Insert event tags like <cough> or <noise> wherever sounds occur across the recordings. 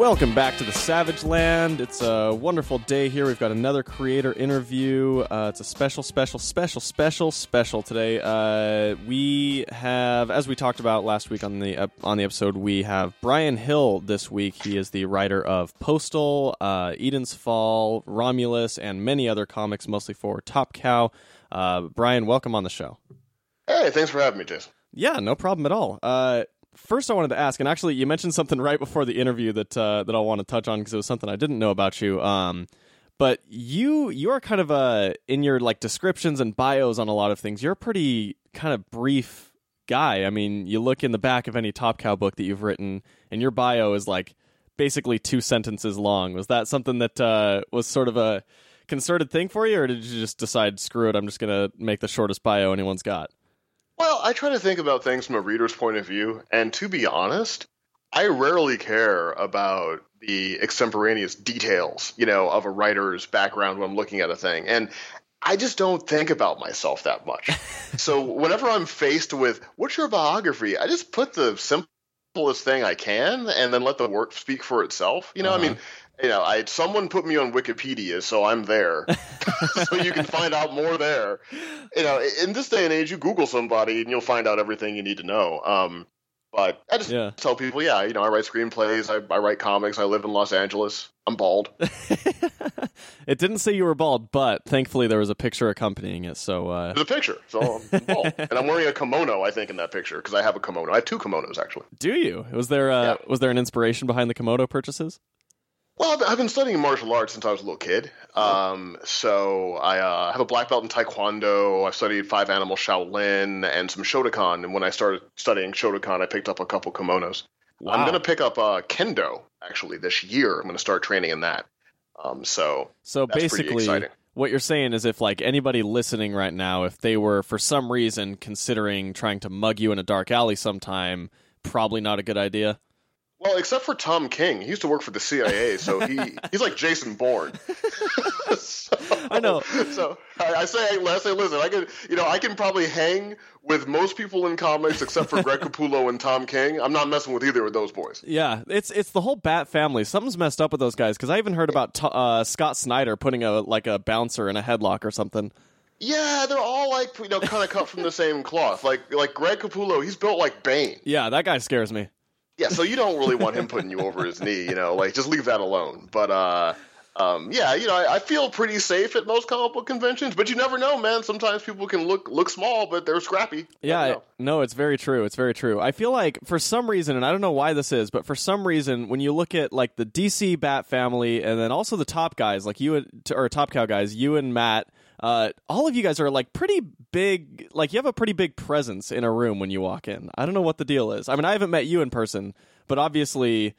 Welcome back to the Savage Land. It's a wonderful day here. We've got another creator interview. Uh, it's a special, special, special, special, special today. Uh, we have, as we talked about last week on the uh, on the episode, we have Bryan Hill this week. He is the writer of Postal, uh, Eden's Fall, Romulus, and many other comics, mostly for Top Cow. Uh, Bryan, welcome on the show. Hey, thanks for having me, Jason. Yeah, no problem at all. Uh, first I wanted to ask, and actually you mentioned something <laughs> right before the interview that uh, that I want to touch on because it was something I didn't know about you. Um, but you you are kind of a in your like descriptions and bios on a lot of things. You're a pretty kind of brief guy. I mean, you look in the back of any Top Cow book that you've written, and your bio is like basically two sentences long. Was that something that uh, was sort of a concerted thing for you, or did you just decide screw it? I'm just gonna make the shortest bio anyone's got. Well, I try to think about things from a reader's point of view, and to be honest, I rarely care about the extemporaneous details, you know, of a writer's background when I'm looking at a thing. And I just don't think about myself that much. <laughs> so whenever I'm faced with what's your biography, I just put the simplest thing I can and then let the work speak for itself. You know, uh-huh. I mean, you know, I someone put me on Wikipedia, so I'm there, <laughs> so you can find out more there. You know, in this day and age, you Google somebody and you'll find out everything you need to know. Um, but I just yeah. tell people, yeah, you know, I write screenplays, I, I write comics, I live in Los Angeles. I'm bald. <laughs> it didn't say you were bald, but thankfully there was a picture accompanying it. So uh... there's a picture, so I'm bald, <laughs> and I'm wearing a kimono. I think in that picture because I have a kimono. I have two kimonos actually. Do you? Was there uh, yeah. was there an inspiration behind the kimono purchases? Well, I've been studying martial arts since I was a little kid. Um, so I uh, have a black belt in Taekwondo. I've studied five animal Shaolin and some Shotokan. And when I started studying Shotokan, I picked up a couple kimonos. Wow. I'm going to pick up uh, Kendo actually this year. I'm going to start training in that. Um, so so basically, what you're saying is if like anybody listening right now, if they were for some reason considering trying to mug you in a dark alley sometime, probably not a good idea. Well, except for Tom King, he used to work for the CIA, so he he's like Jason Bourne. <laughs> so, I know. So I, I say, I say, listen, I can, you know, I can probably hang with most people in comics except for Greg <laughs> Capullo and Tom King. I'm not messing with either of those boys. Yeah, it's it's the whole Bat family. Something's messed up with those guys because I even heard about uh, Scott Snyder putting a like a bouncer in a headlock or something. Yeah, they're all like you know kind of cut from the same cloth. Like like Greg Capullo, he's built like Bane. Yeah, that guy scares me yeah, so you don't really want him putting you over his knee, you know, like just leave that alone. But uh, um, yeah, you know, I, I, feel pretty safe at most comic book conventions, but you never know, man. Sometimes people can look look small, but they're scrappy. Yeah, no, it's very true. It's very true. I feel like for some reason, and I don't know why this is, but for some reason, when you look at like the DC Bat family, and then also the top guys, like you and, or top cow guys, you and Matt uh, all of you guys are like pretty big. Like you have a pretty big presence in a room when you walk in. I don't know what the deal is. I mean, I haven't met you in person, but obviously,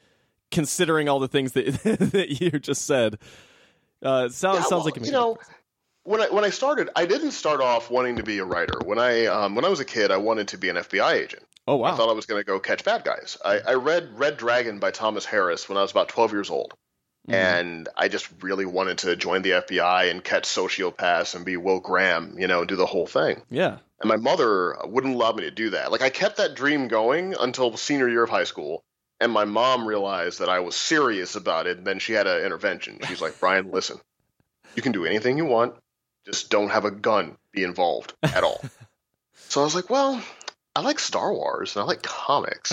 considering all the things that <laughs> that you just said, uh, it sounds yeah, sounds well, like you know. When I when I started, I didn't start off wanting to be a writer. When I um, when I was a kid, I wanted to be an FBI agent. Oh wow! I thought I was going to go catch bad guys. I, I read Red Dragon by Thomas Harris when I was about twelve years old, Mm-hmm. And I just really wanted to join the FBI and catch sociopaths and be Will Graham, you know, do the whole thing. Yeah. And my mother wouldn't allow me to do that. Like I kept that dream going until senior year of high school. And my mom realized that I was serious about it. And then she had an intervention. She's like, Bryan, listen, you can do anything you want. Just don't have a gun be involved at all. <laughs> so I was like, well, I like Star Wars and I like comics.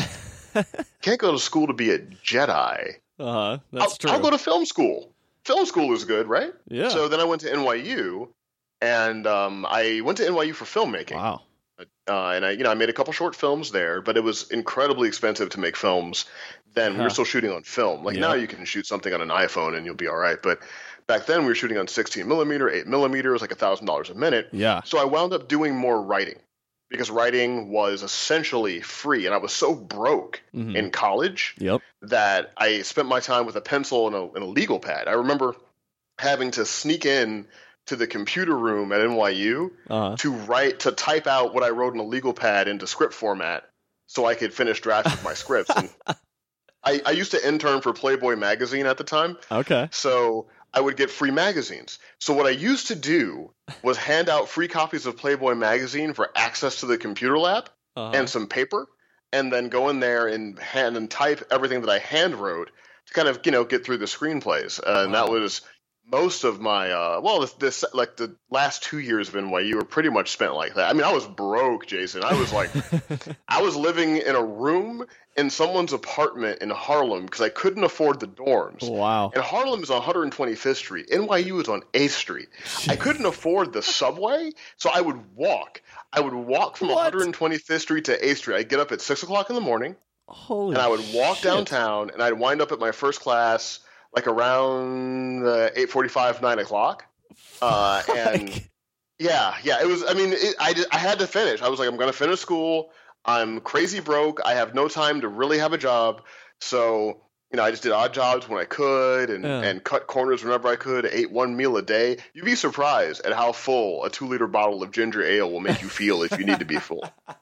<laughs> Can't go to school to be a Jedi. Uh huh. That's I'll, true. I'll go to film school. Film school is good, right? Yeah. So then I went to NYU, and um, I went to NYU for filmmaking. Wow. Uh, and I, you know, I made a couple short films there, but it was incredibly expensive to make films. Then we were still shooting on film. Like yeah. now, you can shoot something on an iPhone and you'll be all right. But back then, we were shooting on 16 millimeter, 8 millimeter. It was like a thousand dollars a minute. Yeah. So I wound up doing more writing because writing was essentially free and I was so broke mm-hmm. in college yep. that I spent my time with a pencil and a, and a, legal pad. I remember having to sneak in to the computer room at NYU uh-huh. to write to type out what I wrote in a legal pad into script format so I could finish drafts of my scripts. And <laughs> I, I used to intern for Playboy magazine at the time. Okay. So I would get free magazines. So what I used to do was hand out free copies of Playboy magazine for access to the computer lab uh-huh. and some paper, and then go in there and hand and type everything that I hand wrote to kind of you know get through the screenplays, uh, and that was most of my uh, well, this, this like the last two years of NYU were pretty much spent like that. I mean, I was broke, Jason. I was like, <laughs> I was living in a room in someone's apartment in Harlem because I couldn't afford the dorms. wow. And Harlem is on 125th Street. NYU is on 8th Street. I couldn't afford the subway, so I would walk. I would walk from What? 125th Street to 8th Street. I'd get up at 6 o'clock in the morning, Holy and I would walk shit. downtown, and I'd wind up at my first class like around uh, 8.45, 9 o'clock. Uh, and yeah, yeah, it was. I mean, it, I I had to finish. I was like, I'm going to finish school. I'm crazy broke. I have no time to really have a job. So you know, I just did odd jobs when I could, and Yeah. and cut corners whenever I could. Ate one meal a day. You'd be surprised at how full a two liter bottle of ginger ale will make you feel if you need to be full. <laughs>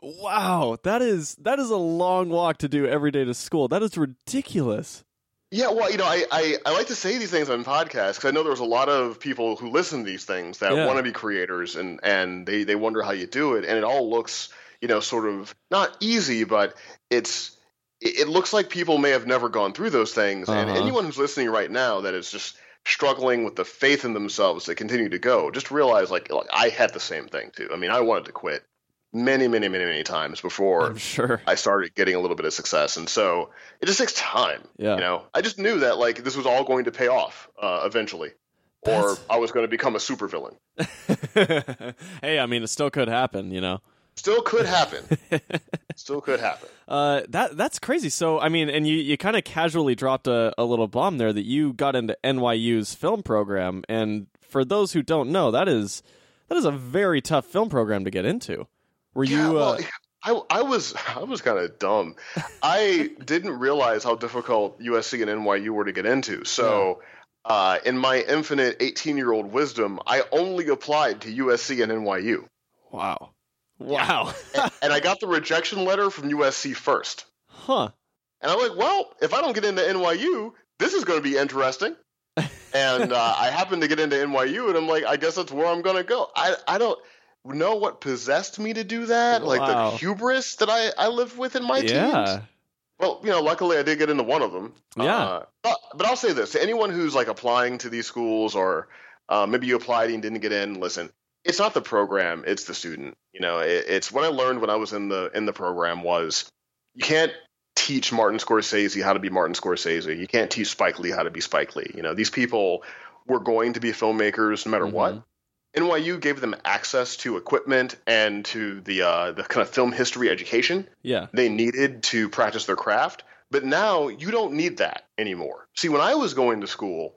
Wow, that is that is a long walk to do every day to school. That is ridiculous. Yeah, well, you know, I, I, I like to say these things on podcasts because I know there's a lot of people who listen to these things that Yeah. want to be creators and, and they, they wonder how you do it. And it all looks, you know, sort of not easy, but it's it, looks like people may have never gone through those things. And Uh-huh. anyone who's listening right now that is just struggling with the faith in themselves to continue to go, just realize like, like I had the same thing too. I mean, I wanted to quit many, many, many, many times before I'm sure. I started getting a little bit of success, and so it just takes time. Yeah. You know, I just knew that like this was all going to pay off uh, eventually, or I was going to become a supervillain. <laughs> hey, I mean, it still could happen, you know. Still could happen. <laughs> Still could happen. Uh, that that's crazy. So, I mean, and you, you kind of casually dropped a, a little bomb there that you got into NYU's film program, and for those who don't know, that is that is a very tough film program to get into. Were Yeah, you? well, uh, <laughs> I, I was I was kind of dumb. I didn't realize how difficult USC and NYU were to get into. So, uh, in my infinite 18 year old wisdom, I only applied to USC and NYU, wow, wow, and, and I got the rejection letter from USC first. huh? And I'm like, well, if I don't get into NYU, this is going to be interesting. <laughs> and uh, I happened to get into NYU, and I'm like, I guess that's where I'm going to go. I I don't know what possessed me to do that, like the hubris that I I lived with in my teens. yeah, Well, you know, luckily I did get into one of them. Yeah. Uh, but, but I'll say this to anyone who's like applying to these schools or uh, maybe you applied and didn't get in, listen, it's not the program, it's the student. You know, it, it's what I learned when I was in the in the program was you can't teach Martin Scorsese how to be Martin Scorsese. You can't teach Spike Lee how to be Spike Lee. You know, these people were going to be filmmakers no matter what. NYU gave them access to equipment and to the uh, the kind of film history education yeah, they needed to practice their craft. But now you don't need that anymore. See, when I was going to school,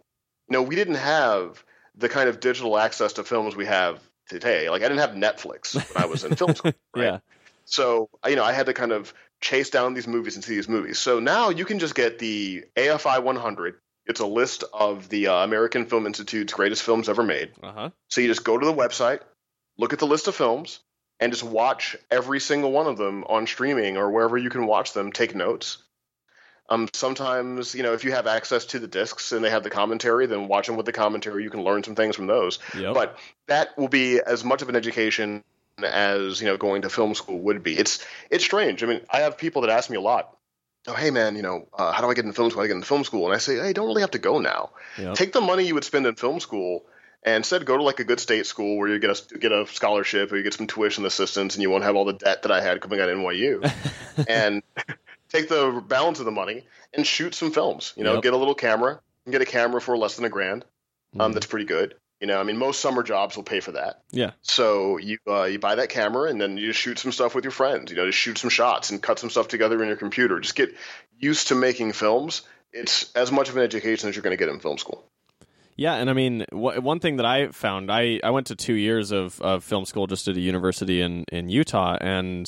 you know, we didn't have the kind of digital access to films we have today. Like I didn't have Netflix when I was in film school. <laughs> Right? yeah, So you know, I had to kind of chase down these movies and see these movies. So now you can just get the AFI 100. It's a list of the uh, American Film Institute's greatest films ever made. uh huh. So you just go to the website, look at the list of films, and just watch every single one of them on streaming or wherever you can watch them. Take notes. Um, sometimes, you know, if you have access to the discs and they have the commentary, then watch them with the commentary. You can learn some things from those. Yep. But that will be as much of an education as you know going to film school would be. It's it's strange. I mean, I have people that ask me a lot. Oh, hey man, you know, uh, how do I get into film school? How do I get into film school? And I say, hey, don't really have to go now Yep. take the money you would spend in film school and instead go to like a good state school where you get a get a scholarship or you get some tuition assistance and you won't have all the debt that I had coming out of NYU <laughs> and take the balance of the money and shoot some films you know Yep. get a little camera and get a camera for less than a grand um, Mhm. that's pretty good you know I mean most summer jobs will pay for that. Yeah, so you uh, you buy that camera and then you just shoot some stuff with your friends you know just shoot some shots and cut some stuff together in your computer. Just get used to making films. It's as much of an education as you're going to get in film school. Yeah, and I mean, wh- one thing that I found, I, I went to two years of, of film school just at a university in, in Utah, and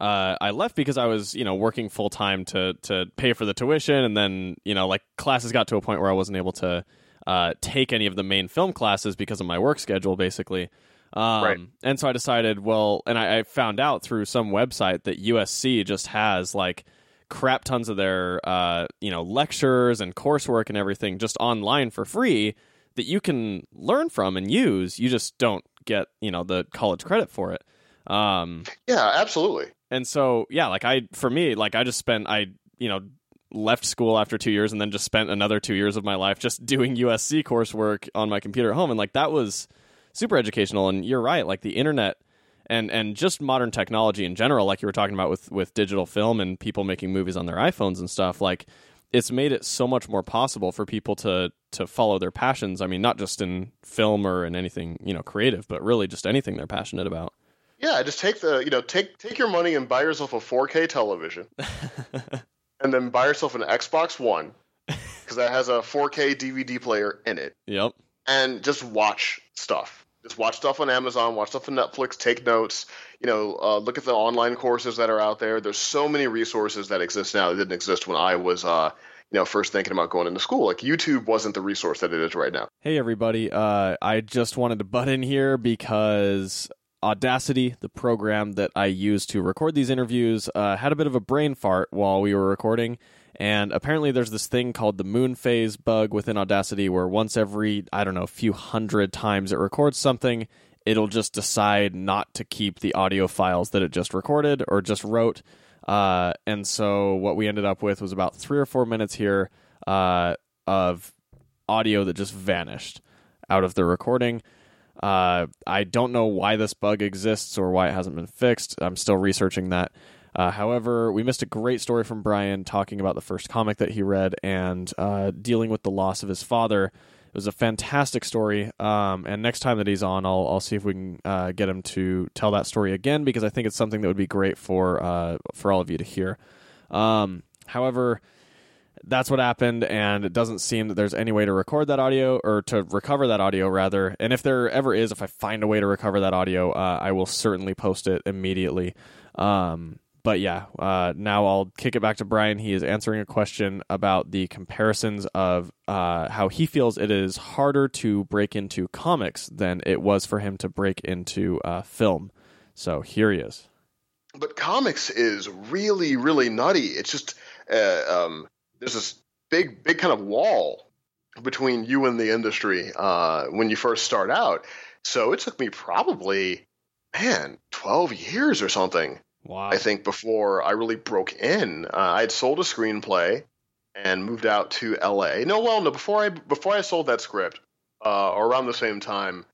uh, I left because I was, you know, working full time to to pay for the tuition, and then, you know, like classes got to a point where I wasn't able to uh, take any of the main film classes because of my work schedule, basically. Um, Right. And so I decided, well, and I, I found out through some website that USC just has like crap tons of their uh, you know lectures and coursework and everything just online for free that you can learn from and use. You just don't get you know the college credit for it. Um, yeah absolutely and so yeah, like I for me, like I just spent I you know left school after two years and then just spent another two years of my life just doing USC coursework on my computer at home. And like that was super educational. And you're right, like the internet and and just modern technology in general, like you were talking about with with digital film and people making movies on their iPhones and stuff, like it's made it so much more possible for people to to follow their passions. I mean, not just in film or in anything you know creative, but really just anything they're passionate about. Yeah, just take the you know take take your money and buy yourself a 4K television, <laughs> and then buy yourself an Xbox One <laughs> because that has a 4K DVD player in it. Yep. And just watch stuff. Just watch stuff on Amazon, watch stuff on Netflix, take notes. You know, uh, look at the online courses that are out there. There's so many resources that exist now that didn't exist when I was, uh, you know, first thinking about going into school. Like YouTube wasn't the resource that it is right now. Hey, everybody. Uh, I just wanted to butt in here because Audacity, the program that I use to record these interviews, uh, had a bit of a brain fart while we were recording. And apparently, there's this thing called the moon phase bug within Audacity where once every, I don't know, few hundred times it records something, it'll just decide not to keep the audio files that it just recorded or just wrote. Uh, and so, what we ended up with was about three or four minutes here uh, of audio that just vanished out of the recording. Uh, I don't know why this bug exists or why it hasn't been fixed. I'm still researching that. Uh, however, we missed a great story from Bryan talking about the first comic that he read and uh, dealing with the loss of his father. It was a fantastic story. Um, and next time that he's on, I'll, I'll see if we can uh, get him to tell that story again because I think it's something that would be great for uh, for all of you to hear. Um, however, that's what happened, and it doesn't seem that there's any way to record that audio or to recover that audio, rather. And if there ever is, if I find a way to recover that audio, uh, I will certainly post it immediately. Um, but yeah, uh, now I'll kick it back to Bryan. He is answering a question about the comparisons of uh, how he feels it is harder to break into comics than it was for him to break into uh, film. So here he is. But comics is really, really nutty. It's just uh, um, there's this big, big kind of wall between you and the industry uh, when you first start out. So it took me probably, man, 12 years or something Wow. I think before I really broke in. Uh, I had sold a screenplay and moved out to L.A. No, well, no. Before I before I sold that script, uh, or around the same time,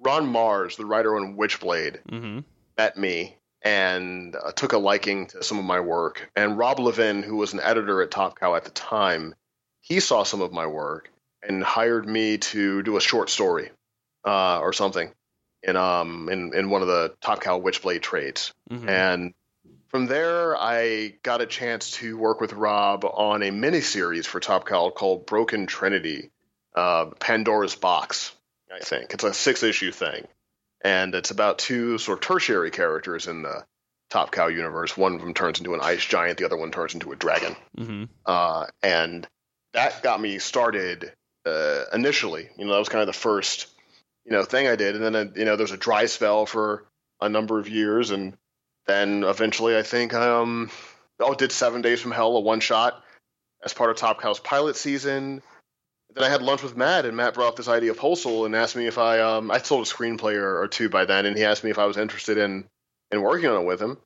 Ron Marz, the writer on Witchblade, mm-hmm. met me and uh, took a liking to some of my work. And Rob Levin, who was an editor at Top Cow at the time, he saw some of my work and hired me to do a short story uh, or something in um in, in one of the Top Cow Witchblade trades. Mm-hmm. And from there, I got a chance to work with Rob on a miniseries for Top Cow called Broken Trinity, uh, Pandora's Box. I think it's a six issue thing, and it's about two sort of tertiary characters in the Top Cow universe. One of them turns into an ice giant, the other one turns into a dragon. Mm-hmm. Uh, and that got me started uh, initially. You know, that was kind of the first you know thing I did, and then uh, you know there's a dry spell for a number of years, and then eventually I think I um oh did Seven Days from Hell a one shot as part of Top Cow's pilot season. Then I had lunch with Matt, and Matt brought up this idea of Postal and asked me if I um I sold a screenplay or, or two by then, and he asked me if I was interested in in working on it with him.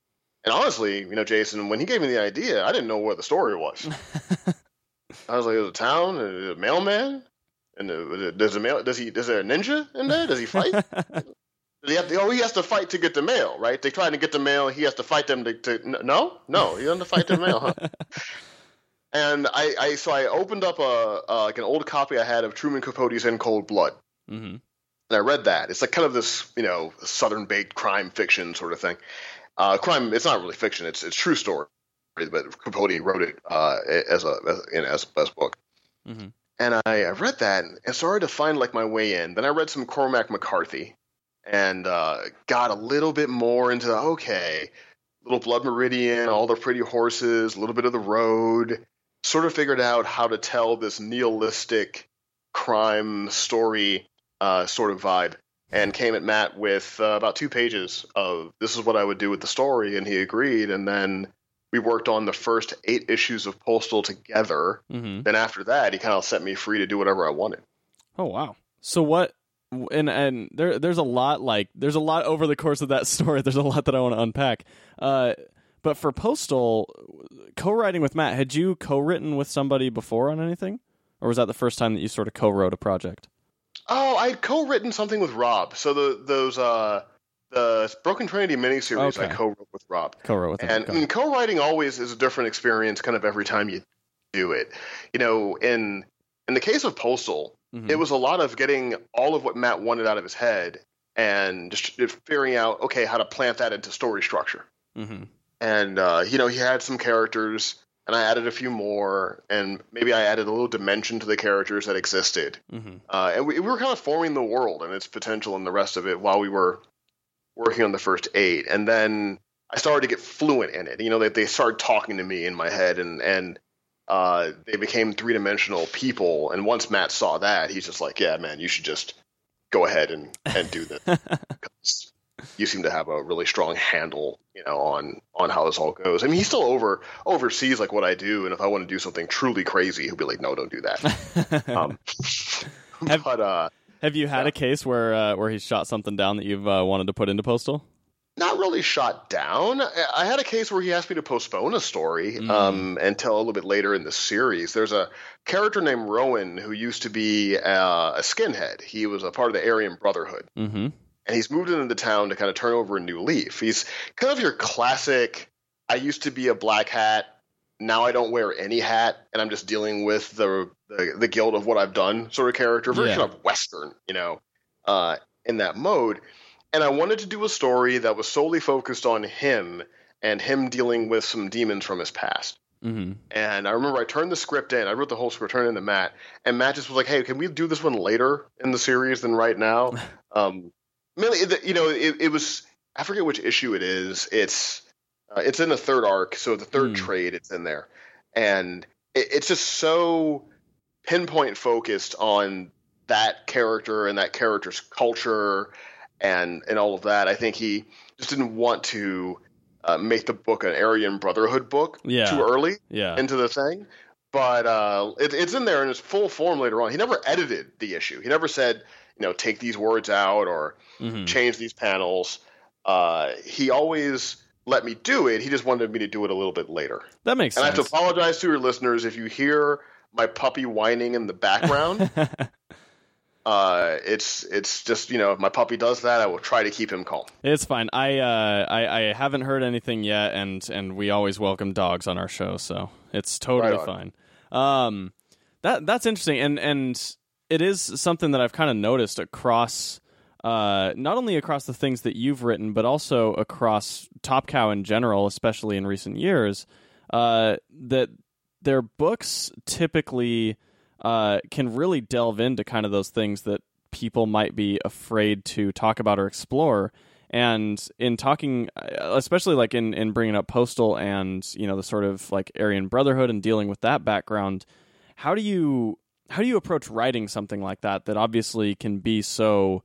And honestly, you know, Jason, when he gave me the idea, I didn't know what the story was. <laughs> I was like, "Is a town? Is it a mailman? And does a mail? Does he? Is there a ninja in there? Does he fight? <laughs> does he have to, oh, he has to fight to get the mail, right? They try to get the mail. He has to fight them to. to no, no, he doesn't fight the mail, huh? <laughs> and I, I, so I opened up a uh, like an old copy I had of Truman Capote's In Cold Blood, mm-hmm. and I read that. It's like kind of this, you know, southern baked crime fiction sort of thing. Uh, crime. It's not really fiction. It's it's true story, but Capote wrote it uh, as a as, in, as, as book. Mm-hmm. And I, I read that and started to find like my way in. Then I read some Cormac McCarthy and uh, got a little bit more into okay, little Blood Meridian, all the pretty horses, a little bit of the road. Sort of figured out how to tell this nihilistic crime story uh, sort of vibe, and came at Matt with uh, about two pages of this is what I would do with the story, and he agreed. And then we worked on the first eight issues of Postal together. Mm-hmm. Then after that, he kind of set me free to do whatever I wanted. Oh wow! So what? And and there there's a lot like there's a lot over the course of that <laughs> story. There's a lot that I want to unpack. Uh, But for Postal, co-writing with Matt, had you co-written with somebody before on anything, or was that the first time that you sort of co-wrote a project? Oh, I co-written something with Rob. So the those uh the Broken Trinity miniseries Okay. I co-wrote with Rob. Co-wrote with him. And mean, co-writing always is a different experience, kind of every time you do it. You know, in in the case of Postal, Mhm. it was a lot of getting all of what Matt wanted out of his head and just figuring out okay how to plant that into story structure. Mhm. And uh, you know, he had some characters, and I added a few more, and maybe I added a little dimension to the characters that existed. Mhm. Uh, and we, we were kind of forming the world and its potential and the rest of it while we were working on the first eight. And then I started to get fluent in it. You know, they, they started talking to me in my head and, and uh, they became three dimensional people. And once Matt saw that, he's just like, yeah, man, you should just go ahead and, and do this. <laughs> you seem to have a really strong handle, you know, on on how this all goes. I mean, he still over oversees like what I do, and if I want to do something truly crazy, he'll be like, "No, don't do that." <laughs> Um, Have- <laughs> but uh, Have you had yeah. a case where uh, where he's shot something down that you've uh, wanted to put into Postal? not really shot down. I I had a case where he asked me to postpone a story Mm. um, until a little bit later in the series. There's a character named Rowan who used to be uh, a skinhead. He was a part of the Aryan Brotherhood, Mm-hmm. And he's moved into town to kind of turn over a new leaf. He's kind of your classic. I used to be a black hat. Now I don't wear any hat, and I'm just dealing with the the, the guilt of what I've done, sort of character. version Yeah. of Western, you know, uh, in that mode. And I wanted to do a story that was solely focused on him and him dealing with some demons from his past. Mm-hmm. And I remember I turned the script in. I wrote the whole script, turned it into Matt, and Matt just was like, "Hey, can we do this one later in the series than right now?" <laughs> um, mainly, you know, it, it was I forget which issue it is. It's uh, it's in the third arc, so the third Hmm. trade it's in there, and it, it's just so pinpoint focused on that character and that character's culture and and all of that. I think he just didn't want to uh, make the book an Aryan Brotherhood book Yeah. too early Yeah. into the thing. But uh, it, it's in there in its full form later on. He never edited the issue. He never said, you know, take these words out or Mhm. change these panels. Uh, he always let me do it. He just wanted me to do it a little bit later. That makes sense. And I have to apologize to your listeners if you hear my puppy whining in the background. <laughs> uh, it's it's just you know if my puppy does that, I will try to keep him calm. It's fine. I, uh, I I haven't heard anything yet, and and we always welcome dogs on our show, so it's totally Right fine. Um, that that's interesting, and and it is something that I've kind of noticed across, uh, not only across the things that you've written, but also across Top Cow in general, especially in recent years, uh, that their books typically uh, can really delve into kind of those things that people might be afraid to talk about or explore. And in talking, uh, especially like in, in bringing up Postal and you know the sort of like Aryan Brotherhood and dealing with that background, how do you how do you approach writing something like that that obviously can be so,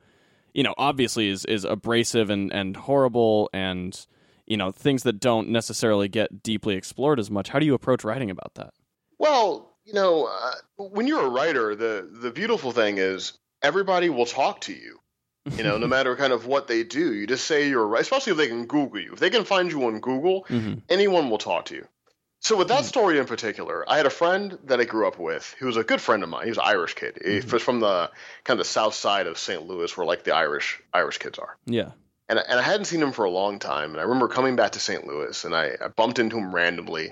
you know, obviously is is abrasive and and horrible and you know things that don't necessarily get deeply explored as much. How do you approach writing about that? Well, you know, uh, when you're a writer, the the beautiful thing is everybody will talk to you. You know, no <laughs> matter kind of what they do, you just say you're a writer, especially if they can Google you. If they can find you on Google, Mm-hmm. anyone will talk to you. So with that story in particular, I had a friend that I grew up with who was a good friend of mine. He was an Irish kid. He was from the kind of the south side of St. Louis, where like the Irish Irish kids are. Yeah. And, and I hadn't seen him for a long time. And I remember coming back to St. Louis, and I, I bumped into him randomly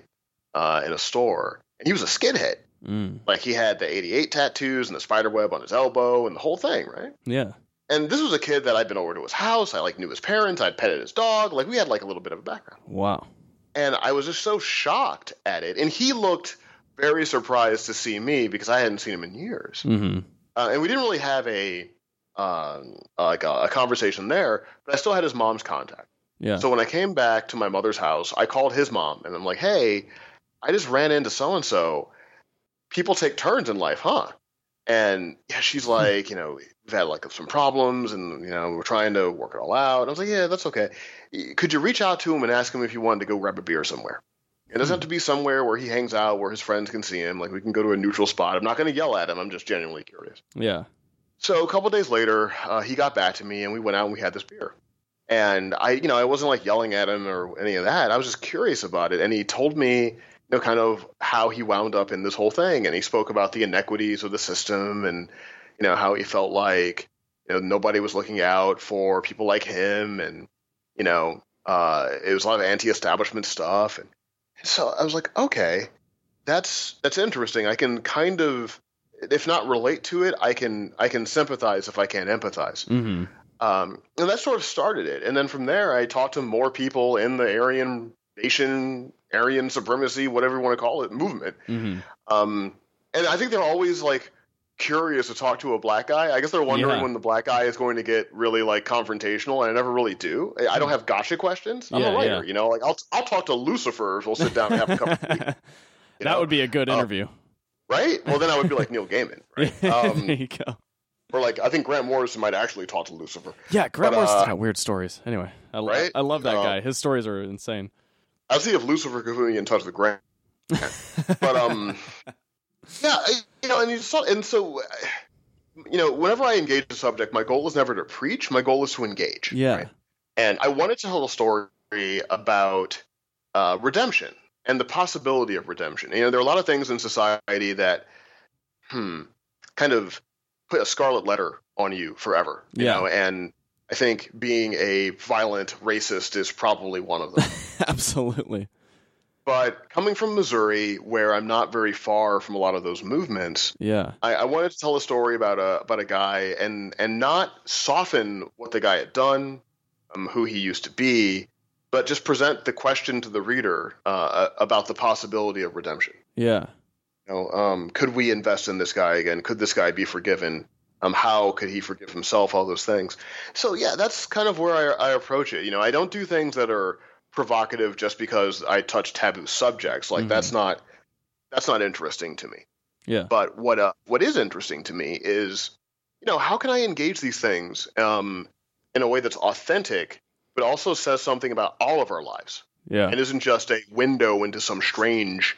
uh, in a store, and he was a skinhead. Mm. Like he had the 88 tattoos and the spider web on his elbow and the whole thing, right? Yeah. And this was a kid that I'd been over to his house. I like knew his parents. I'd petted his dog. Like we had like a little bit of a background. Wow. And I was just so shocked at it. And he looked very surprised to see me because I hadn't seen him in years. Mm-hmm. Uh, and we didn't really have a um, like a, a conversation there, but I still had his mom's contact. Yeah. So when I came back to my mother's house, I called his mom and I'm like, "Hey, I just ran into so and so. People take turns in life, huh?" And yeah, she's like, you know, we've had like some problems, and you know, we're trying to work it all out. And I was like, "Yeah, that's okay. Could you reach out to him and ask him if you wanted to go grab a beer somewhere?" It doesn't have to be somewhere where he hangs out, where his friends can see him. Like we can go to a neutral spot. I'm not going to yell at him. I'm just genuinely curious. yeah. So a couple days later, uh, he got back to me, and we went out and we had this beer. And I, you know, I wasn't like yelling at him or any of that. I was just curious about it. And he told me, you know, kind of how he wound up in this whole thing. And he spoke about the inequities of the system and, you know, how he felt like, you know, nobody was looking out for people like him. And, you know, uh, it was a lot of anti-establishment stuff. And so I was like, okay, that's that's interesting. I can kind of, if not relate to it, I can I can sympathize if I can't empathize. Mm-hmm. Um, and that sort of started it. And then from there, I talked to more people in the Aryan nation, Aryan supremacy, whatever you want to call it, movement. Mm-hmm. Um, and I think they're always like curious to talk to a black guy. I guess they're wondering Yeah. when the black guy is going to get really like confrontational, and I never really do. I don't have gotcha questions. I'm Yeah, a writer, yeah. you know. Like I'll I'll talk to Lucifer. We'll sit down and have a cup of tea, <laughs> that know? would be a good Uh, interview. right. Well, then I would be like <laughs> Neil Gaiman, right? Um, there you go. or like I think Grant Morrison might actually talk to Lucifer. Yeah, Grant but, Morrison's uh, got weird stories. Anyway, I, right? I love that Uh, guy. His stories are insane. I'll see if Lucifer could put me in touch with Grant. <laughs> but um, yeah, you know, and you saw, and so, you know, whenever I engage the subject, my goal is never to preach. My goal is to engage. Yeah. right? And I wanted to tell a story about uh, redemption and the possibility of redemption. You know, there are a lot of things in society that, hmm, kind of put a scarlet letter on you forever. You Yeah. know, and I think being a violent racist is probably one of them. <laughs> Absolutely. But coming from Missouri, where I'm not very far from a lot of those movements, Yeah. I, I wanted to tell a story about a about a guy and and not soften what the guy had done, um, who he used to be, but just present the question to the reader uh, about the possibility of redemption. Yeah. You know, um, could we invest in this guy again? Could this guy be forgiven? Um, how could he forgive himself? All those things. So yeah, that's kind of where I, I approach it. You know, I don't do things that are provocative just because I touch taboo subjects. Like Mhm. that's not that's not interesting to me. Yeah. But what uh, what is interesting to me is, you know, how can I engage these things um, in a way that's authentic, but also says something about all of our lives Yeah. and isn't just a window into some strange,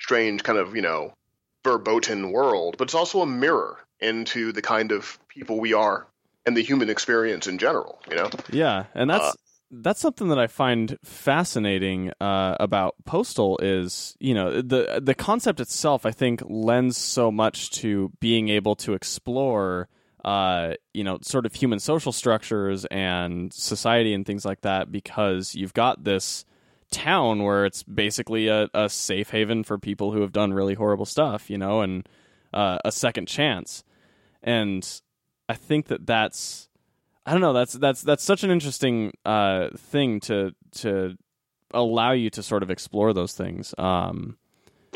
strange kind of you know verboten world, but it's also a mirror into the kind of people we are and the human experience in general. You know, Yeah, and that's Uh, that's something that I find fascinating uh, about Postal is you know the the concept itself. I think lends so much to being able to explore uh, you know sort of human social structures and society and things like that because you've got this town where it's basically a, a safe haven for people who have done really horrible stuff, you know, and uh, a second chance. And I think that that's I don't know. That's that's that's such an interesting uh, thing to to allow you to sort of explore those things. Um,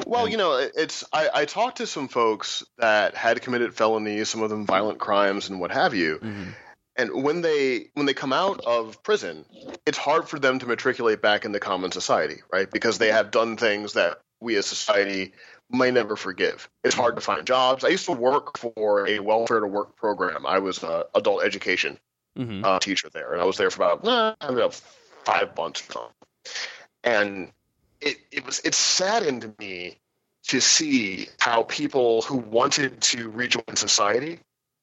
Well, And- you know, it's I, I talked to some folks that had committed felonies, some of them violent crimes and what have you. And when they when they come out of prison, it's hard for them to matriculate back into common society, right? Because they have done things that we as society may never forgive. It's hard to find jobs. I used to work for a welfare to work program. I was a adult education mhm. uh, teacher there, and I was there for about, uh, about five months. And it, it was it saddened me to see how people who wanted to rejoin society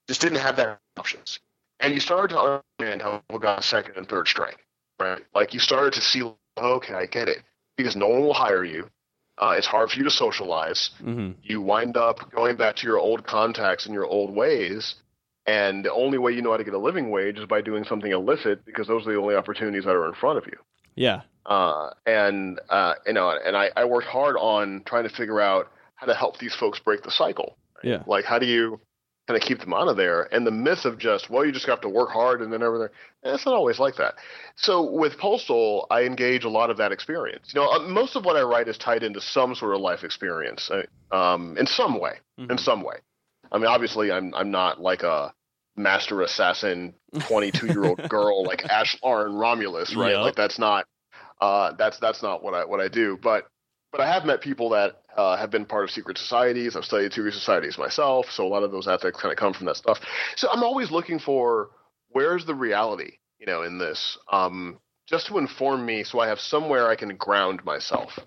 just didn't have that options. And you started to understand how people got second and third strike, right? Like you started to see, okay, I get it, because no one will hire you. Uh, it's hard for you to socialize Mhm. you wind up going back to your old contacts and your old ways. And the only way you know how to get a living wage is by doing something illicit because those are the only opportunities that are in front of you. Yeah. Uh, and uh, you know, and I, I worked hard on trying to figure out how to help these folks break the cycle. Yeah. Like, how do you kind of keep them out of there? And the myth of just, well, you just have to work hard and then everything. It's not always like that. So with Postal, I engage a lot of that experience. You know, uh, most of what I write is tied into some sort of life experience, uh, um, in some way. In Mhm. some way. I mean, obviously, I'm I'm not like a master assassin, <laughs> 22 year old girl like Ash Lauren Romulus, right? Yep. Like that's not uh, that's that's not what I what I do. But but I have met people that uh, have been part of secret societies. I've studied secret societies myself, so a lot of those ethics kind of come from that stuff. So I'm always looking for where's the reality, you know, in this, um, just to inform me, so I have somewhere I can ground myself.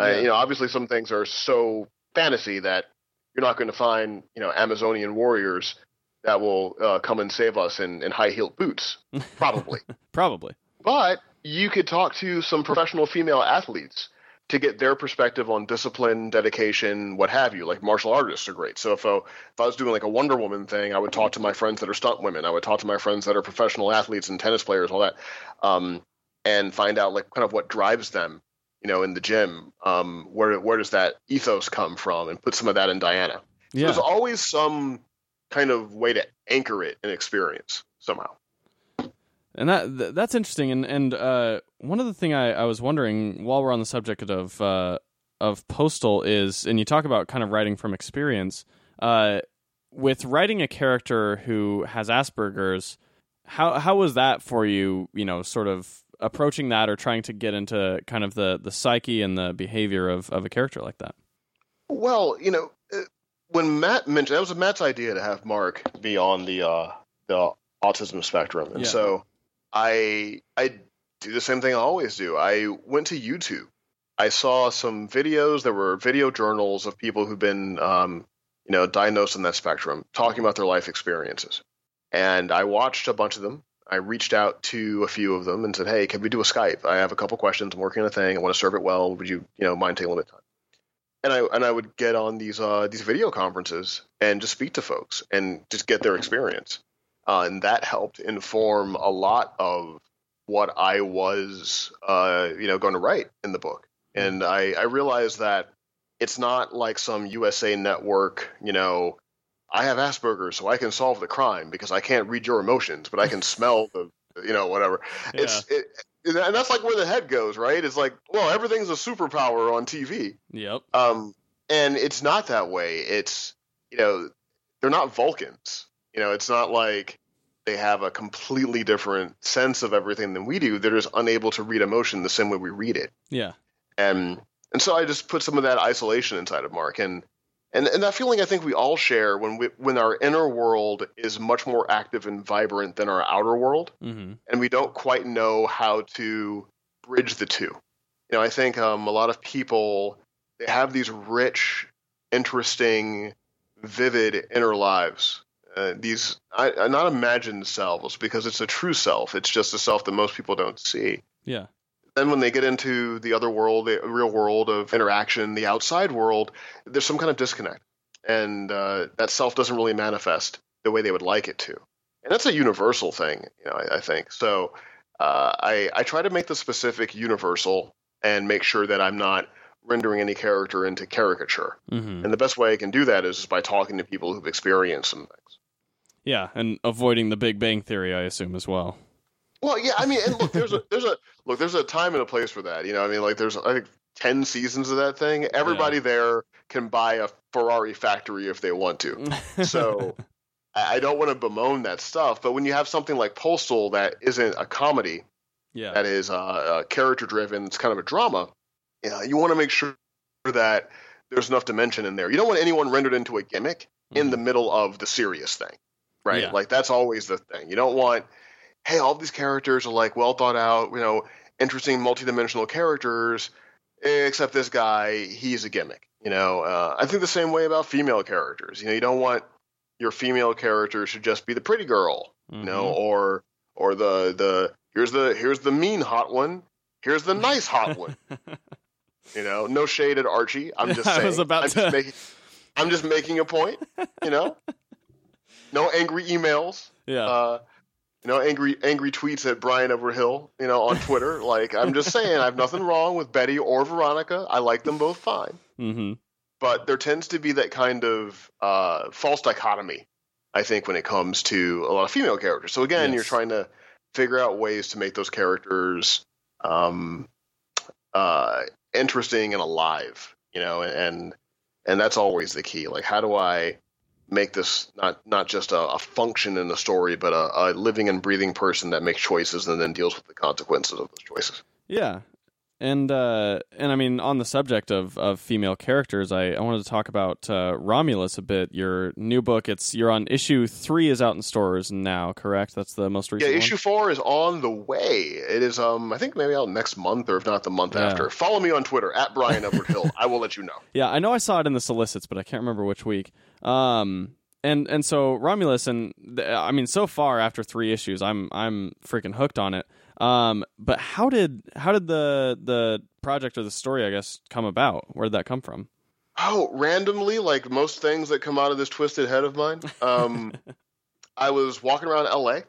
Uh, you know, obviously some things are so fantasy that you're not going to find, you know, Amazonian warriors that will uh, come and save us in, in high heeled boots. <laughs> Probably. Probably. But you could talk to some professional female athletes to get their perspective on discipline, dedication, what have you. Like martial artists are great. So if, I, if I was doing like a Wonder Woman thing, I would talk to my friends that are stunt women. I would talk to my friends that are professional athletes and tennis players, all that, um, and find out like kind of what drives them, you know, in the gym. Um, where where does that ethos come from, and put some of that in Diana. So Yeah. There's always some kind of way to anchor it in experience somehow. And that th- that's interesting. And and uh, one other thing I, I was wondering while we're on the subject of uh, of postal is, and you talk about kind of writing from experience. Uh, with writing a character who has Asperger's, how how was that for you? You know, sort of approaching that or trying to get into kind of the the psyche and the behavior of of a character like that. Well, you know, when Matt mentioned that was Matt's idea to have Mark be on the uh, the autism spectrum, and Yeah. so I I do the same thing I always do. I went to YouTube. I saw some videos. There were video journals of people who've been um, you know diagnosed in that spectrum, talking about their life experiences, and I watched a bunch of them. I reached out to a few of them and said, "Hey, can we do a Skype? I have a couple questions. I'm working on a thing. I want to serve it well. Would you, you know, mind taking a little bit of time?" And I and I would get on these uh, these video conferences and just speak to folks and just get their experience, uh, and that helped inform a lot of what I was uh, you know going to write in the book. And I, I realized that it's not like some USA Network, you know, I have Asperger's, so I can solve the crime because I can't read your emotions, but I can <laughs> smell the, you know, whatever. It's it, and that's like where the head goes, right? It's like, well, everything's a superpower on TV. Yep. Um, and it's not that way. It's you know, they're not Vulcans. You know, it's not like they have a completely different sense of everything than we do. They're just unable to read emotion the same way we read it. Yeah. And and so I just put some of that isolation inside of Mark and and, and that feeling I think we all share when we when our inner world is much more active and vibrant than our outer world Mm-hmm. and we don't quite know how to bridge the two. You know, I think um, a lot of people they have these rich, interesting, vivid inner lives. Uh, these I, I not imagined selves because it's a true self. It's just a self that most people don't see. Yeah. Then when they get into the other world, the real world of interaction, the outside world, there's some kind of disconnect, and uh, that self doesn't really manifest the way they would like it to. And that's a universal thing, you know. I, I think so. Uh, I I try to make the specific universal and make sure that I'm not rendering any character into caricature. Mm-hmm. And the best way I can do that is by talking to people who've experienced some things. Yeah, and avoiding the Big Bang Theory, I assume as well. Well, yeah, I mean, and look, there's a <laughs> there's a look, there's a time and a place for that. You know, I mean, like there's I think ten seasons of that thing. Everybody there can buy a Ferrari factory if they want to. So <laughs> I don't want to bemoan that stuff, but when you have something like Postal that isn't a comedy, yeah. that is uh, uh, character driven, it's kind of a drama. You know, you want to make sure that there's enough dimension in there. You don't want anyone rendered into a gimmick in the middle of the serious thing, right? Yeah. Like that's always the thing. You don't want, hey, all these characters are like well thought out, you know, interesting multidimensional characters, except this guy, he's a gimmick. You know, uh, I think the same way about female characters. You know, you don't want your female characters to just be the pretty girl, you know, Mhm. or or the the here's the here's the mean hot one, here's the nice hot one. <laughs> You know, no shade at Archie. I'm just saying. <laughs> I was about I'm to- just making. I'm just making a point. You know, <laughs> no angry emails. yeah. Uh, you know, angry angry tweets at Brian Overhill. You know, on Twitter. <laughs> like, I'm just saying, I have nothing wrong with Betty or Veronica. I like them both fine. mm-hmm. But there tends to be that kind of uh, false dichotomy. I think when it comes to a lot of female characters. So again, Yes. you're trying to figure out ways to make those characters um, uh, interesting and alive, you know, and and that's always the key. Like, how do I make this not not just a, a function in the story, but a, a living and breathing person that makes choices and then deals with the consequences of those choices? Yeah. And uh, and I mean, on the subject of, of female characters, I, I wanted to talk about uh, Romulus a bit. Your new book, it's you're on issue three, is out in stores now, correct? That's the most recent. Yeah, issue four is on the way. It is, um, I think maybe out next month, or if not the month Yeah. after. Follow me on Twitter at Bryan Edward Hill. I will let you know. <laughs> Yeah, I know I saw it in the solicits, but I can't remember which week. Um, and and so Romulus and I mean so far after three issues I'm I'm freaking hooked on it. Um, but how did how did the the project or the story I guess come about? Where did that come from? Oh, randomly, like most things that come out of this twisted head of mine. Um, <laughs> I was walking around LA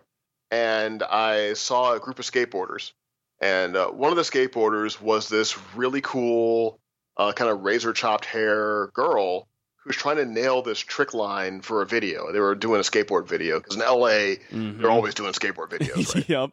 and I saw a group of skateboarders, and uh, one of the skateboarders was this really cool, uh, kind of razor chopped hair girl who's trying to nail this trick line for a video. They were doing a skateboard video because in LA Mhm. they're always doing skateboard videos, <laughs> right? yep.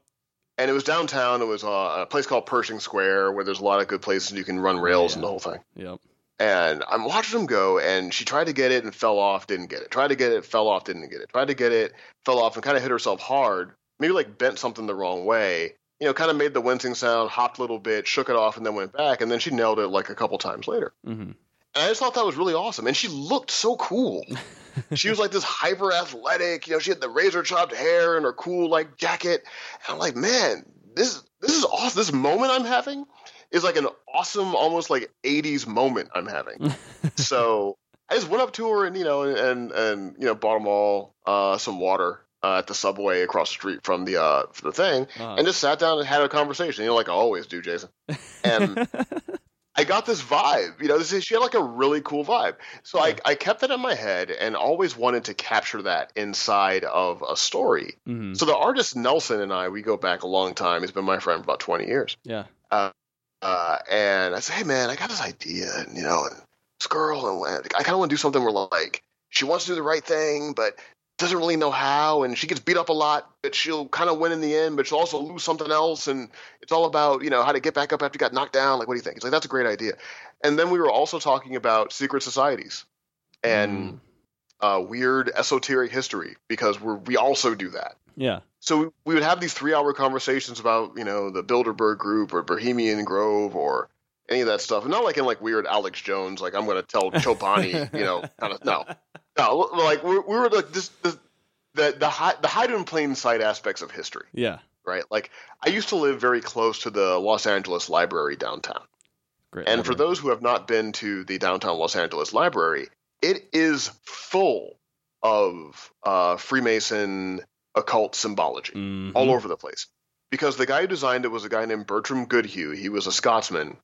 And it was downtown. It was uh, a place called Pershing Square where there's a lot of good places you can run rails and the whole thing. Yep. And I'm watching them go, and she tried to get it and fell off, didn't get it. Tried to get it, fell off, didn't get it. Tried to get it, fell off, and kind of hit herself hard. Maybe like bent something the wrong way. You know, kind of made the wincing sound, hopped a little bit, shook it off, and then went back. And then she nailed it like a couple times later. hmm And I just thought that was really awesome. And she looked so cool. <laughs> she was like this hyper athletic. You know, she had the razor chopped hair and her cool like jacket. And I'm like, man, this this is awesome. This moment I'm having is like an awesome, almost like '80s moment I'm having. <laughs> so I just went up to her and you know and and, you know bought them all uh, some water. Uh, at the subway across the street from the uh, the thing, Uh-huh. and just sat down and had a conversation. You know, like I always do, Jason. And <laughs> I got this vibe. You know, this is, she had like a really cool vibe. So I, I kept that in my head and always wanted to capture that inside of a story. hmm So the artist Nelson and I, we go back a long time. He's been my friend for about 20 years. Yeah. Uh, and I said, hey, man, I got this idea. And, you know, and this girl, and I kind of want to do something where, like, she wants to do the right thing, but doesn't really know how. And she gets beat up a lot, but she'll kind of win in the end, but she'll also lose something else. And it's all about, you know, how to get back up after you got knocked down. Like, what do you think? He's like, that's a great idea. And then we were also talking about secret societies and uh, weird esoteric history because we're, we also do that. Yeah. So we, we would have these three hour conversations about, you know, the Bilderberg group or Bohemian Grove or any of that stuff. And not like in like weird Alex Jones, like I'm going to tell Chopani, you know, <laughs> kind of, no. No, like we, we were like this, the, the, the, hide, the hide in plain sight aspects of history, Yeah. right? Like I used to live very close to the Los Angeles Library downtown. Great. And for those who have not been to the downtown Los Angeles Library, it is full of uh, Freemason occult symbology Mhm. all over the place. Because the guy who designed it was a guy named Bertram Goodhue. He was a Scotsman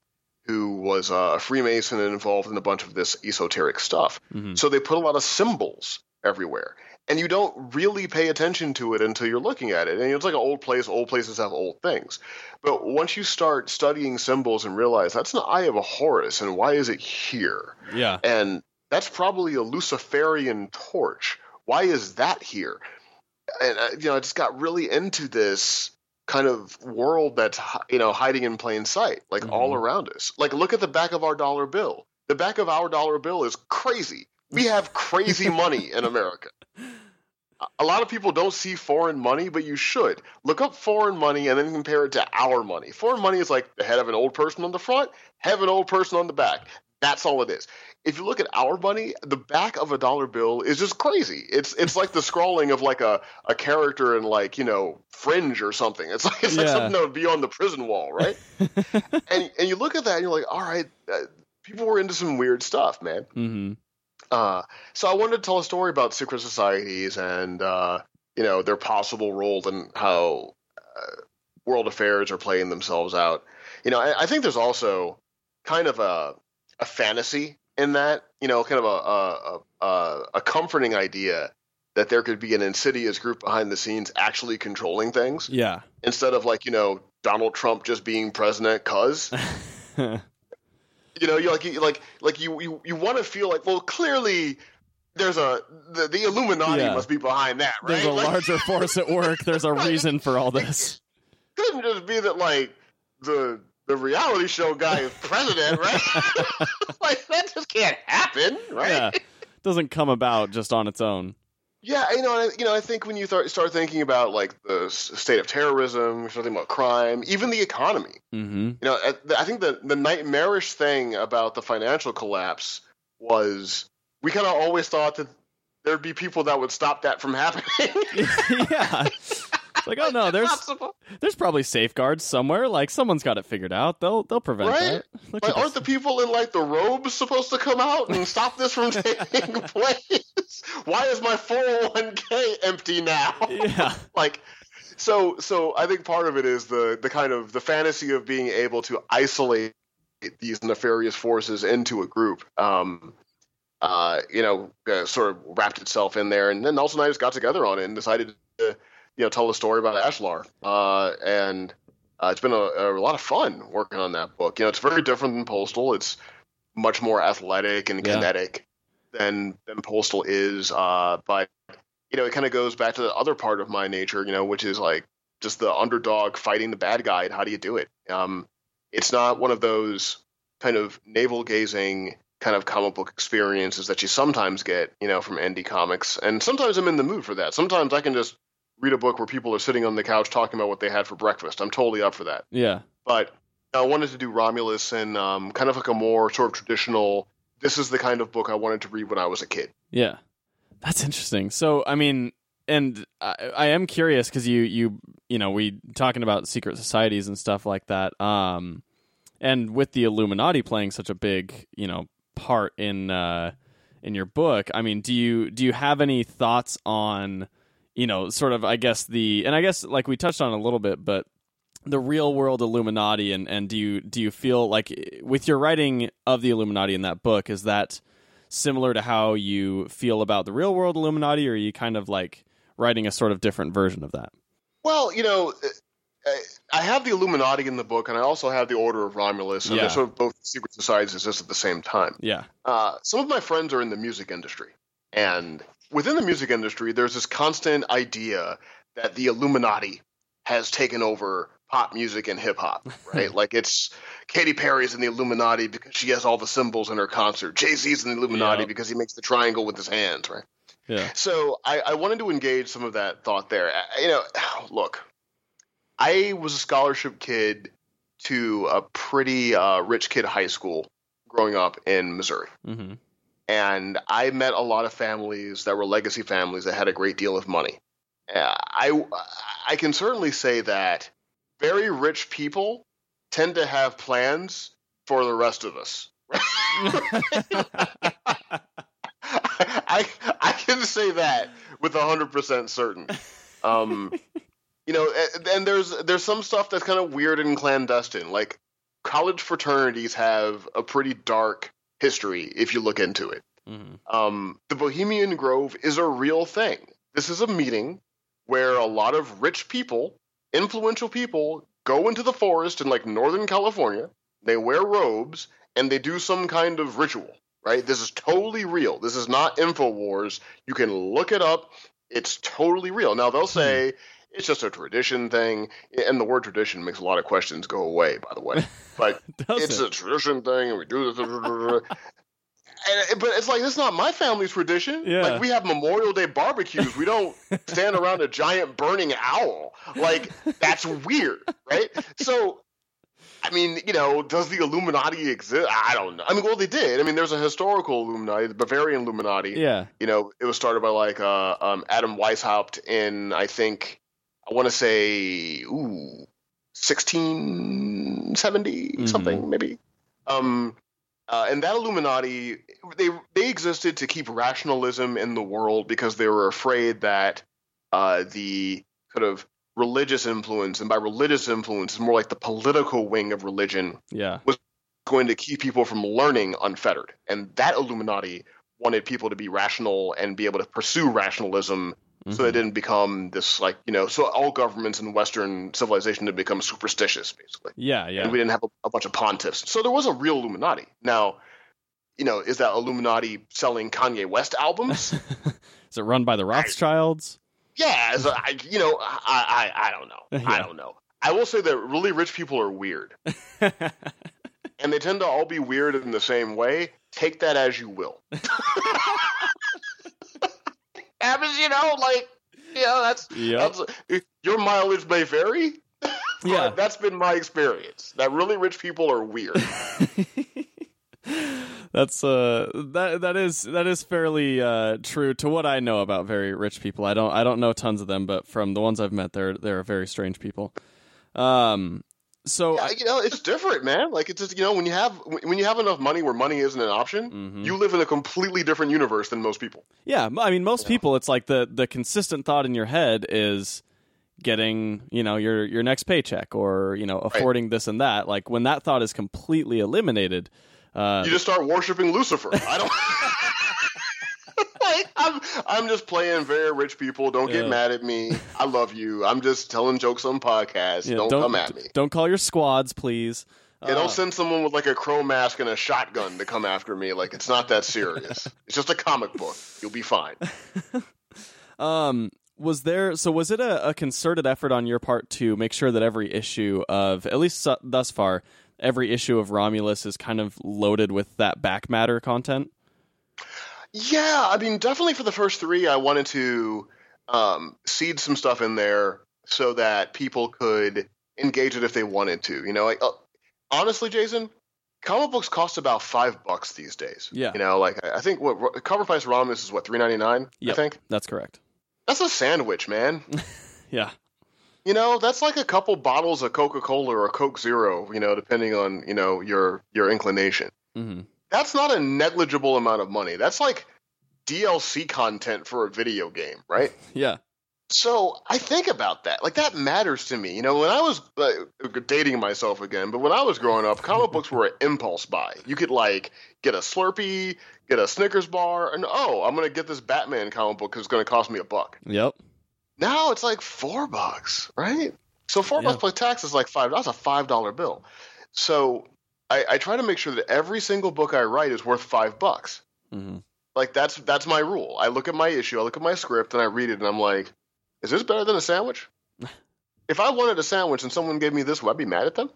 who was a Freemason and involved in a bunch of this esoteric stuff. Mhm. So they put a lot of symbols everywhere. And you don't really pay attention to it until you're looking at it. And it's like an old place. Old places have old things. But once you start studying symbols and realize that's an eye of a Horus, and why is it here? Yeah. And that's probably a Luciferian torch. Why is that here? And uh, you know, I just got really into this kind of world that's you know hiding in plain sight, like all Mhm. around us. Like look at the back of our dollar bill. The back of our dollar bill is crazy. We have crazy money <laughs> in America. A- A lot of people don't see foreign money, but you should. Look up foreign money and then compare it to our money. Foreign money is like the head of an old person on the front, have an old person on the back. That's all it is. If you look at our money, the back of a dollar bill is just crazy. It's it's like the <laughs> scrawling of like a, a character in like, you know, fringe or something. It's like it's like Yeah. something that would be on the prison wall, right? <laughs> and and you look at that and you're like, all right, uh, people were into some weird stuff, man. hmm Uh, so I wanted to tell a story about secret societies and uh, you know their possible role and how uh, world affairs are playing themselves out. You know, I, I think there's also kind of a a fantasy in that. You know, kind of a a, a a comforting idea that there could be an insidious group behind the scenes actually controlling things Yeah. instead of like you know Donald Trump just being president cuz <laughs> you know, you like you like like you you, you want to feel like well clearly there's a the, the Illuminati Yeah. must be behind that, right? There's a Like, larger force at work. There's a <laughs> reason for all this. couldn't just be that like the the reality show guy is president, right? <laughs> <laughs> like that just can't happen, right? Yeah. Doesn't come about just on its own. Yeah, you know, I, you know, I think when you start start thinking about like the s- state of terrorism, thinking about crime, even the economy. hmm You know, I- I think the the nightmarish thing about the financial collapse was we kind of always thought that there'd be people that would stop that from happening. <laughs> yeah. <laughs> Like, oh no, there's Possible. there's probably safeguards somewhere. Like someone's got it figured out. They'll they'll prevent Right? that. Look Like, aren't this. the people in like the robes supposed to come out and <laughs> stop this from taking <laughs> place? Why is my 401k empty now? yeah, like so so I think part of it is the the kind of the fantasy of being able to isolate these nefarious forces into a group. Um uh, you know, uh, sort of wrapped itself in there, and then Nelson and I just got together on it and decided to, you know, tell the story about Ashlar. Uh, and uh, it's been a, a lot of fun working on that book. You know, it's very different than Postal. It's much more athletic and Yeah. kinetic than than Postal is. Uh, but you know, it kind of goes back to the other part of my nature, you know, which is like just the underdog fighting the bad guy. And how do you do it? Um, it's not one of those kind of navel gazing kind of comic book experiences that you sometimes get, you know, from indie comics. And sometimes I'm in the mood for that. Sometimes I can just read a book where people are sitting on the couch talking about what they had for breakfast. I'm totally up for that. yeah, But I wanted to do Romulus and um, kind of like a more sort of traditional. This is the kind of book I wanted to read when I was a kid. yeah. That's interesting. So I mean, and I, I am curious because you you you know we talking about secret societies and stuff like that. Um, and with the Illuminati playing such a big you know part in uh in your book, I mean, do you do you have any thoughts on you know sort of I guess the and I guess like we touched on a little bit, but the real world Illuminati and and do you do you feel like with your writing of the Illuminati in that book is that similar to how you feel about the real world Illuminati or are you kind of like writing a sort of different version of that? Well, you know, uh, I have the Illuminati in the book, and I also have the Order of Romulus, and Yeah. they're sort of both secret societies exist at the same time. Yeah. Uh, some of my friends are in the music industry, and within the music industry, there's this constant idea that the Illuminati has taken over pop music and hip hop, <laughs> right? like it's Katy Perry's in the Illuminati because she has all the symbols in her concert. Jay Z's in the Illuminati Yeah. because he makes the triangle with his hands, right? Yeah. So I, I wanted to engage some of that thought there. I- You know, <sighs> look, I was a scholarship kid to a pretty uh, rich kid high school growing up in Missouri. Mhm. And I met a lot of families that were legacy families that had a great deal of money. Uh, I, I can certainly say that very rich people tend to have plans for the rest of us. <laughs> <laughs> I I can say that with hundred percent certain. Um, <laughs> you know, and, and there's there's some stuff that's kind of weird and clandestine. Like college fraternities have a pretty dark history if you look into it. Mhm. Um, the Bohemian Grove is a real thing. This is a meeting where a lot of rich people, influential people, go into the forest in like Northern California. They wear robes and they do some kind of ritual. Right? This is totally real. This is not Infowars. You can look it up. It's totally real. Now they'll say it's just a tradition thing, and the word tradition makes a lot of questions go away. By the way, <laughs> but it's it? a tradition thing, and we do this. And, but it's like it's not my family's tradition. Yeah. Like we have Memorial Day barbecues. We don't <laughs> stand around a giant burning owl. Like that's weird, right? So, I mean, you know, does the Illuminati exist? I don't know. I mean, well, they did. I mean, there's a historical Illuminati, the Bavarian Illuminati. yeah. You know, it was started by like uh, um, Adam Weishaupt in I think I want to say ooh 1670 something maybe. Um, uh, and that Illuminati they they existed to keep rationalism in the world because they were afraid that uh, the sort of religious influence, and by religious influence, is more like the political wing of religion, Yeah. going to keep people from learning unfettered. And that Illuminati wanted people to be rational and be able to pursue rationalism so Mhm. it didn't become this like you know so all governments in western civilization had become superstitious basically. Yeah, yeah. and we didn't have a, a bunch of pontiffs. So there was a real illuminati. Now you know is that illuminati selling kanye west albums? <laughs> Is it run by the Rothschilds? yeah a, I, you know I, I i don't know. <laughs> I don't know. I will say that really rich people are weird. <laughs> And they tend to all be weird in the same way. Take that as you will happens you know like you know that's yep. That's, your mileage may vary. <laughs> Yeah. that's been my experience. That really rich people are weird. <laughs> That's uh that that is that is fairly uh true to what I know about very rich people. I don't I don't know tons of them, but from the ones I've met, they're they're very strange people. Um, so Yeah, I, you know, it's different, man. Like it's just you know when you have when you have enough money where money isn't an option, Mhm. you live in a completely different universe than most people. yeah, I mean, most Yeah. people, it's like the the consistent thought in your head is getting you know your your next paycheck or you know affording this and that. Like when that thought is completely eliminated. Uh, You just start worshiping Lucifer. I don't. <laughs> <laughs> like I'm, I'm just playing very rich people. Don't get Yeah. mad at me. I love you. I'm just telling jokes on podcasts. yeah, don't, come at me. Don't call your squads, please. Yeah, Uh, don't send someone with like a crow mask and a shotgun to come after me. Like it's not that serious. <laughs> it's just a comic book. You'll be fine. <laughs> Um, was there so was it a, a concerted effort on your part to make sure that every issue of at least su- thus far every issue of Romulus is kind of loaded with that back matter content? Yeah, I mean, definitely for the first three, I wanted to um, seed some stuff in there so that people could engage it if they wanted to. You know, like, uh, honestly, Jason, comic books cost about five bucks these days. Yeah. You know, like I think what cover price Romulus is what three ninety nine. I think That's correct. that's a sandwich, man. <laughs> Yeah. You know, that's like a couple bottles of Coca Cola or Coke Zero. You know, depending on you know your your inclination. hmm that's not a negligible amount of money. That's like DLC content for a video game, right? <laughs> Yeah. So I think about that. Like that matters to me. You know, when I was uh, dating myself again, but when I was growing up, comic books were an impulse buy. You could like get a Slurpee, get a Snickers bar, and oh, I'm gonna get this Batman comic book because it's gonna cost me a buck. Yep. Now it's like four bucks, right? So four Yeah. bucks plus tax is like five. That's a five dollar bill. So I, I try to make sure that every single book I write is worth five bucks. hmm Like that's that's my rule. I look at my issue, I look at my script, and I read it, and I'm like, is this better than a sandwich? <laughs> if I wanted a sandwich and someone gave me this, would I be mad at them?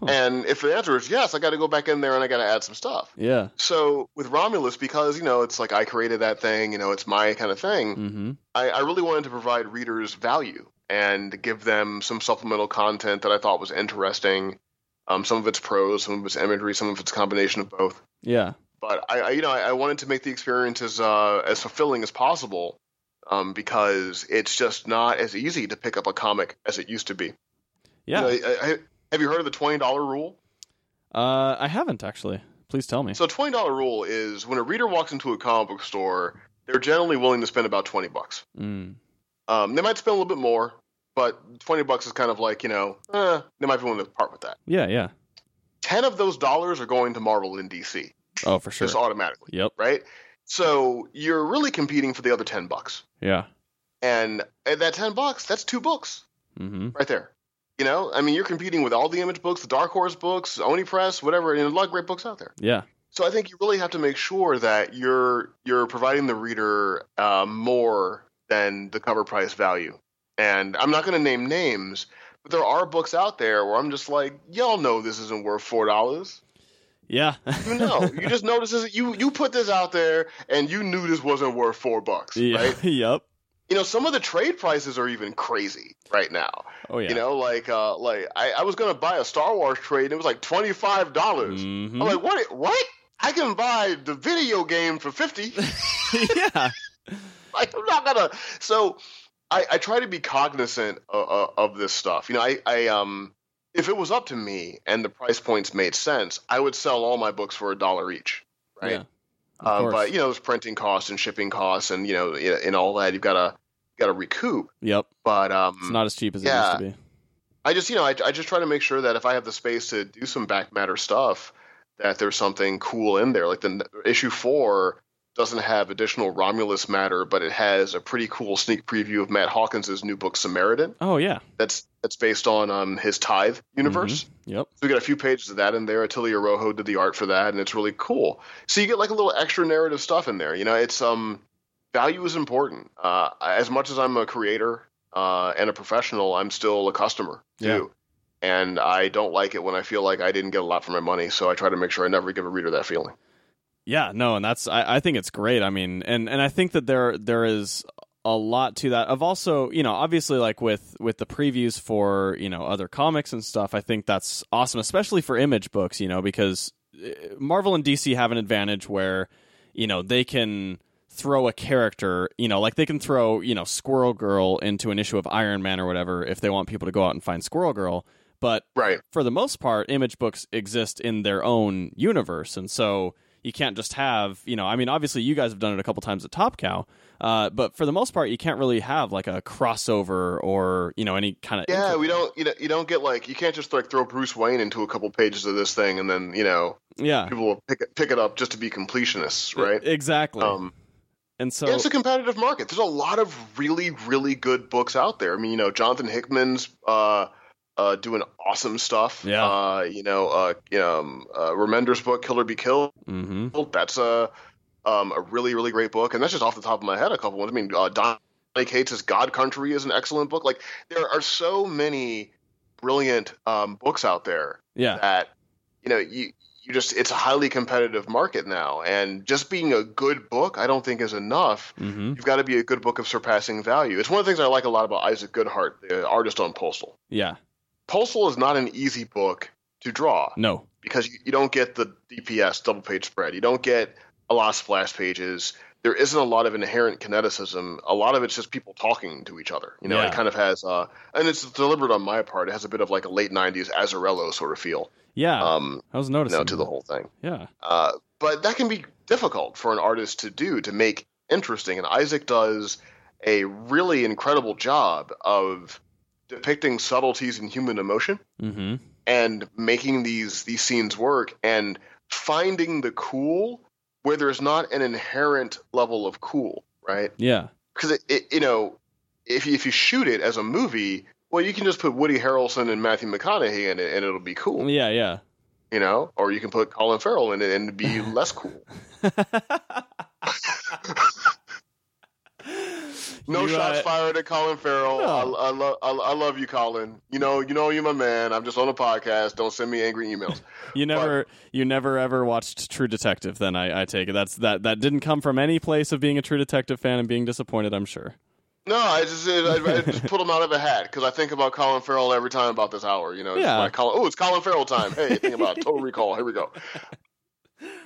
Huh. And if the answer is yes, I got to go back in there and I got to add some stuff. Yeah. So with Romulus, because you know it's like I created that thing, you know it's my kind of thing. hmm I, I really wanted to provide readers value and give them some supplemental content that I thought was interesting. Um, some of it's prose, some of it's imagery, some of it's combination of both Yeah. but I, I you know I, I wanted to make the experience as uh, as fulfilling as possible um, because it's just not as easy to pick up a comic as it used to be. Yeah. You know, I, I, have you heard of the twenty dollar rule? Uh, I haven't actually. Please tell me. So twenty dollar rule is when a reader walks into a comic book store, they're generally willing to spend about twenty bucks. Mm. Um, they might spend a little bit more, but twenty bucks is kind of like you know eh, they might be willing to part with that. Yeah. Yeah. Ten of those dollars are going to Marvel and DC Oh, for sure. just automatically, Yep. right? So you're really competing for the other ten bucks. Yeah. And at that 10 bucks, that's two books hmm right there. You know, I mean, you're competing with all the image books, the Dark Horse books, Oni Press, whatever, and a lot of great books out there. Yeah. So I think you really have to make sure that you're you're providing the reader uh, more than the cover price value. And I'm not going to name names, but there are books out there where I'm just like, y'all know this isn't worth four dollars. Yeah. You know, you just <laughs> notice this. You you put this out there, and you knew this wasn't worth four bucks, yeah. right? <laughs> yep. You know, some of the trade prices are even crazy right now. Oh yeah. You know, like uh, like I, I was gonna buy a Star Wars trade, and it was like twenty five dollars. Mhm. I'm like, what? What? I can buy the video game for fifty. <laughs> yeah. like, I'm not gonna. So, I, I try to be cognizant of, of, this stuff. You know, I, I um, if it was up to me and the price points made sense, I would sell all my books for a dollar each, right? Yeah. Um, but you know, there's printing costs and shipping costs, and you know, and all that you've got to got to recoup. Yep. But um, It's not as cheap as yeah. it used to be. I just, you know, I, I just try to make sure that if I have the space to do some back matter stuff, that there's something cool in there. Like the issue four doesn't have additional Romulus matter, but it has a pretty cool sneak preview of Matt Hawkins' new book Samaritan. Oh yeah. That's that's based on um, his Tithe universe. Yep. So we got a few pages of that in there. Atilio Rojo did the art for that, and it's really cool. So you get like a little extra narrative stuff in there. You know, it's um value is important. Uh, as much as I'm a creator uh, and a professional, I'm still a customer too. Yeah. And I don't like it when I feel like I didn't get a lot for my money. So I try to make sure I never give a reader that feeling. Yeah, no, and that's I, I think it's great. I mean, and and I think that there there is a lot to that. Of also, you know, obviously like with with the previews for you know other comics and stuff. I think that's awesome, especially for image books. You know, because eh, Marvel and DC have an advantage where you know they can throw a character, you know, like they can throw, you know, Squirrel Girl into an issue of Iron Man or whatever if they want people to go out and find Squirrel Girl. But right. for the most part, image books exist in their own universe. And so you can't just have, you know, I mean, obviously you guys have done it a couple times at Top Cow, uh, but for the most part, you can't really have like a crossover or, you know, any kind of. Yeah, we don't, you know, you don't get like, you can't just like throw Bruce Wayne into a couple pages of this thing and then, you know, yeah. people will pick it, pick it up just to be completionists, right? Exactly. Um, and so yeah, it's a competitive market. There's a lot of really, really good books out there. I mean, you know, Jonathan Hickman's uh, uh, doing awesome stuff. Yeah. Uh, you know, uh, um, uh, Remender's book, Kill or Be Killed. Mm-hmm. That's a um, a really, really great book, and that's just off the top of my head. A couple ones. I mean, uh, Donny Cates' God Country is an excellent book. Like, there are so many brilliant um, books out there Yeah. that you know you you just it's a highly competitive market now, and just being a good book, I don't think is enough. hmm You've got to be a good book of surpassing value. It's one of the things I like a lot about Isaac Goodhart, the artist on Postal. Yeah. Postal is not an easy book to draw No. because you, you don't get the DPS double page spread. You don't get a lot of splash pages. There isn't a lot of inherent kineticism. A lot of it's just people talking to each other. You know, Yeah. it kind of has, uh, and it's deliberate on my part. It has a bit of like a late '90s Azzarello sort of feel, Yeah. um, I was you noticing. know, to the whole thing. Yeah. Uh, but that can be difficult for an artist to do to make interesting. And Isaac does a really incredible job of depicting subtleties in human emotion hmm and making these these scenes work and finding the cool where there's not an inherent level of cool, right? Yeah. Because it, it, you know, if you, if you shoot it as a movie, well, you can just put Woody Harrelson and Matthew McConaughey in it, and it'll be cool, Yeah. Yeah. you know. Or you can put Colin Farrell in it and be <laughs> less cool. <laughs> No You, shots uh, fired at Colin Farrell. No. I, I, love I, I love you, Colin. You know, you know you're my man. I'm just on a podcast. Don't send me angry emails. <laughs> You never, you never ever watched True Detective. Then I, I take it that's that that didn't come from any place of being a True Detective fan and being disappointed. I'm sure. No, I just I, I just put him out of a hat because I think about Colin Farrell every time about this hour. You know, Yeah. like oh, it's Colin Farrell time. Hey, think about it. Total Recall. Here we go. <laughs>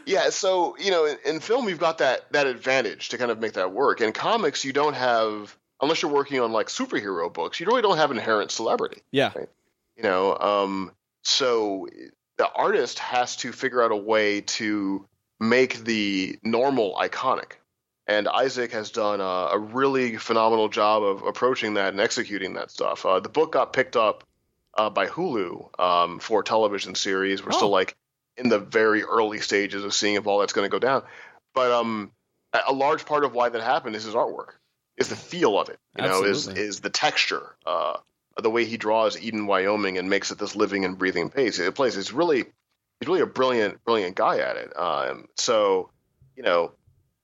Yeah, so you know, in, in film, you've got that that advantage to kind of make that work. In comics, you don't have unless you're working on like superhero books. You really don't have inherent celebrity. Yeah. You know, um, so the artist has to figure out a way to make the normal iconic. And Isaac has done a, a really phenomenal job of approaching that and executing that stuff. Uh, the book got picked up uh, by Hulu um, for a television series. We're Oh. still like in the very early stages of seeing if all that's going to go down. But um, a, large part of why that happened is his artwork, is the feel of it. You know, is is the texture, uh, the way he draws Eden, Wyoming, and makes it this living and breathing place. It place. It's really, he's really a brilliant, brilliant guy at it. Um, so, you know,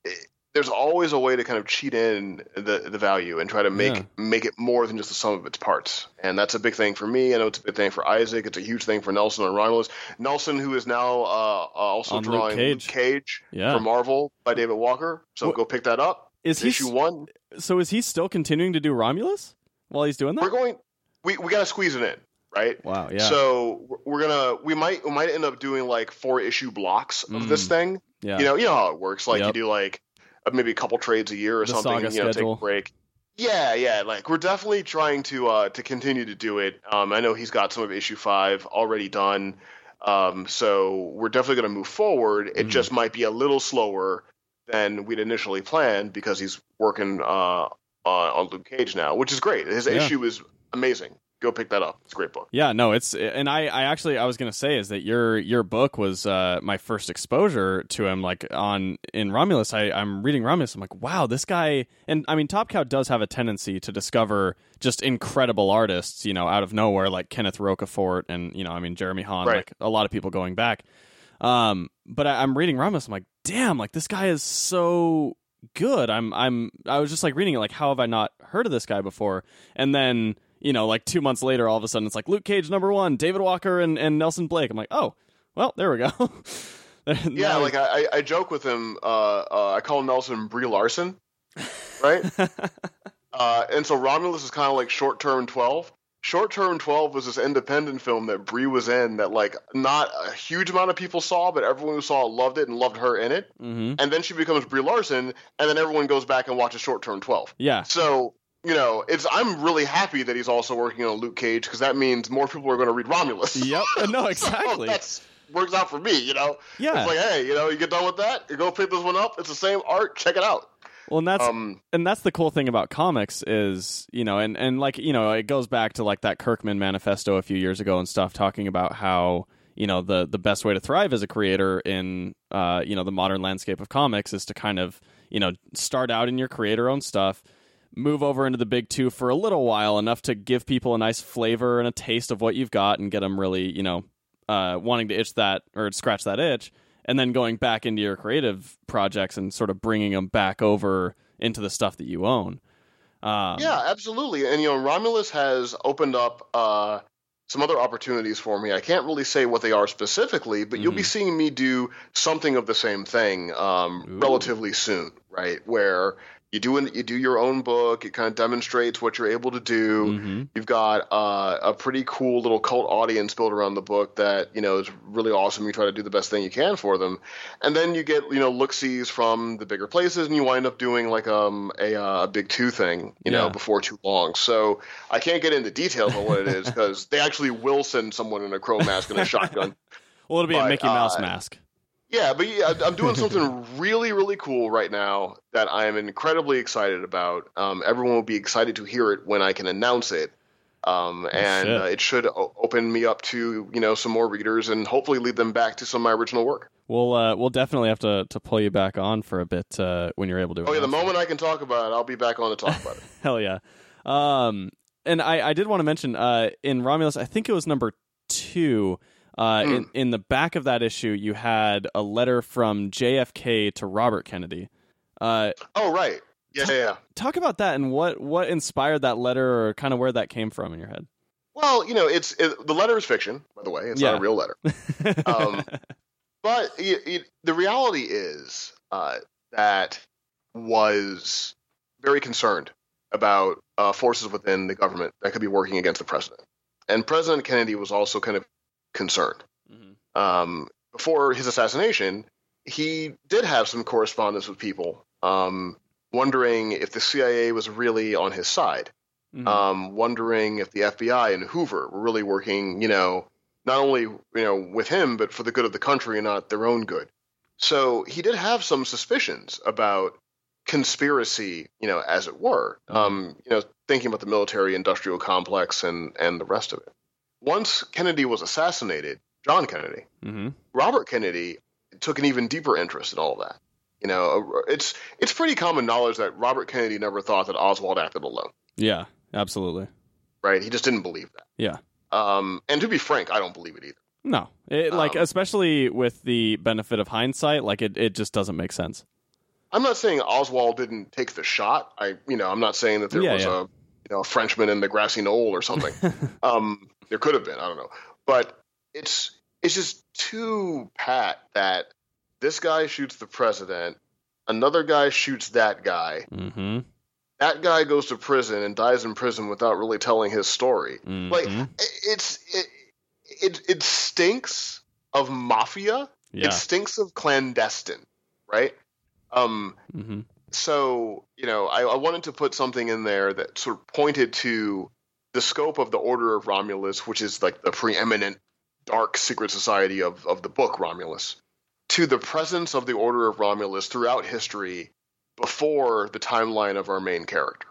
it, there's always a way to kind of cheat in the the value and try to make Yeah. make it more than just the sum of its parts. And that's a big thing for me. I know it's a big thing for Isaac. It's a huge thing for Nelson and Romulus. Nelson, who is now uh, uh, also On Luke drawing Cage. Luke Cage Yeah. for Marvel by David Walker. So Wh- go pick that up. Is he Issue s- one. so? Is he still continuing to do Romulus while he's doing that? We're going. We we got to squeeze it in, right? Wow. Yeah. So we're- gonna we might we might end up doing like four issue blocks of this Mm. thing. yeah. You know, you know how it works. Like you do like maybe a couple trades a year or The something. you know, schedule. take a break. Yeah, yeah. Like we're definitely trying to uh to continue to do it. Um, I know he's got some of issue five already done. Um, so we're definitely going to move forward. It Mhm. just might be a little slower than we'd initially planned because he's working uh on, on Luke Cage now, which is great. His Yeah. issue is amazing. Go pick that up. It's a great book. Yeah, no, it's and I, I actually I was gonna say is that your your book was uh, my first exposure to him. Like on in Romulus, I I'm reading Romulus. I'm like, wow, this guy. And I mean, Top Cow does have a tendency to discover just incredible artists, you know, out of nowhere, like Kenneth Rocafort and you know, I mean Jeremy Haun, Right. like a lot of people going back. Um, but I, I'm reading Romulus. I'm like, damn, like this guy is so good. I'm I'm I was just like reading it, like how have I not heard of this guy before? And then you know, like two months later, all of a sudden it's like Luke Cage number one, David Walker and, and Nelson Blake. I'm like, oh, well, there we go. <laughs> Yeah, like I, I- joke with him. Uh, uh, I call Nelson Brie Larson, right? <laughs> uh, and so Romulus is kind of like short term twelve. Short Term 12 was this independent film that Brie was in that like not a huge amount of people saw, but everyone who saw it loved it and loved her in it. Mm-hmm. And then she becomes Brie Larson, and then everyone goes back and watches Short Term 12. Yeah. So you know, it's I'm really happy that he's also working on Luke Cage because that means more people are going to read Romulus. <laughs> Yep. <laughs> No, so exactly. that's works out for me. You know. yeah. It's like, hey, you know, you get done with that, you go pick this one up. It's the same art. Check it out. well, and that's Um, and that's the cool thing about comics is you know and and like you know it goes back to like that kirkman manifesto a few years ago and stuff talking about how you know the the best way to thrive as a creator in uh you know the modern landscape of comics is to kind of you know start out in your creator own stuff move over into the big two for a little while enough to give people a nice flavor and a taste of what you've got and get them really you know uh wanting to itch that or scratch that itch and then going back into your creative projects and sort of bringing them back over into the stuff that you own. Um, Yeah, absolutely. And you know, Romulus has opened up uh, some other opportunities for me. I can't really say what they are specifically, but you'll be Mhm. seeing me do something of the same thing um, relatively soon, right? Where you do an, you do your own book. It kind of demonstrates what you're able to do. mhm. You've got uh, a pretty cool little cult audience built around the book that you know is really awesome. You try to do the best thing you can for them, and then you get you know look sees from the bigger places, and you wind up doing like um a uh, a big two thing, you know, before too long. So I can't get into details on what it is because they actually will send someone in a crow mask and a shotgun. <laughs> Well, it'll be a Mickey Mouse uh, mask. Yeah, but yeah, I'm doing something <laughs> really, really cool right now that I am incredibly excited about. Um, everyone will be excited to hear it when I can announce it, um, and uh, it should o- open me up to you know some more readers and hopefully lead them back to some of my original work. We'll uh, we'll definitely have to to pull you back on for a bit uh, when you're able to. Oh yeah, the announce it. moment I can talk about it, I'll be back on to talk about it. <laughs> Hell yeah. Um, and I, I did want to mention uh, in Romulus, I think it was number two. Uh, Hmm. in, in the back of that issue, you had a letter from JFK to Robert Kennedy. Uh, Oh right, yeah, yeah. yeah. talk about that and what, what inspired that letter or kind of where that came from in your head. Well, you know, it's it, the letter is fiction, by the way. It's Yeah. not a real letter. <laughs> Um, But it, it, the reality is uh, that was very concerned about uh, forces within the government that could be working against the president, and President Kennedy was also kind of concerned. Mhm. Um, before his assassination, he did have some correspondence with people, um, wondering if the CIA was really on his side Mhm. um, wondering if the FBI and Hoover were really working, you know, not only you know with him but for the good of the country and not their own good. So he did have some suspicions about conspiracy, you know, as it were. Mhm. Um, you know, thinking about the military-industrial complex and and the rest of it. Once Kennedy was assassinated, John Kennedy, Mhm. Robert Kennedy took an even deeper interest in all of that. You know, it's it's pretty common knowledge that Robert Kennedy never thought that Oswald acted alone Yeah, absolutely. right? He just didn't believe that. Yeah. Um, and to be frank, I don't believe it either. No, it, like Um, especially with the benefit of hindsight, like it, it just doesn't make sense. I'm not saying Oswald didn't take the shot. I, you know, I'm not saying that there Yeah, was yeah. a, you know, a Frenchman in the grassy knoll or something. <laughs> um, there could have been. I don't know, but it's it's just too pat that this guy shoots the president, another guy shoots that guy, mm-hmm. that guy goes to prison and dies in prison without really telling his story. Like Mhm. it's it, it it stinks of mafia. yeah. It stinks of clandestine, right? Um, hmm so you know, I, I wanted to put something in there that sort of pointed to the scope of the Order of Romulus, which is like the preeminent dark secret society of of the book Romulus, to the presence of the Order of Romulus throughout history before the timeline of our main character.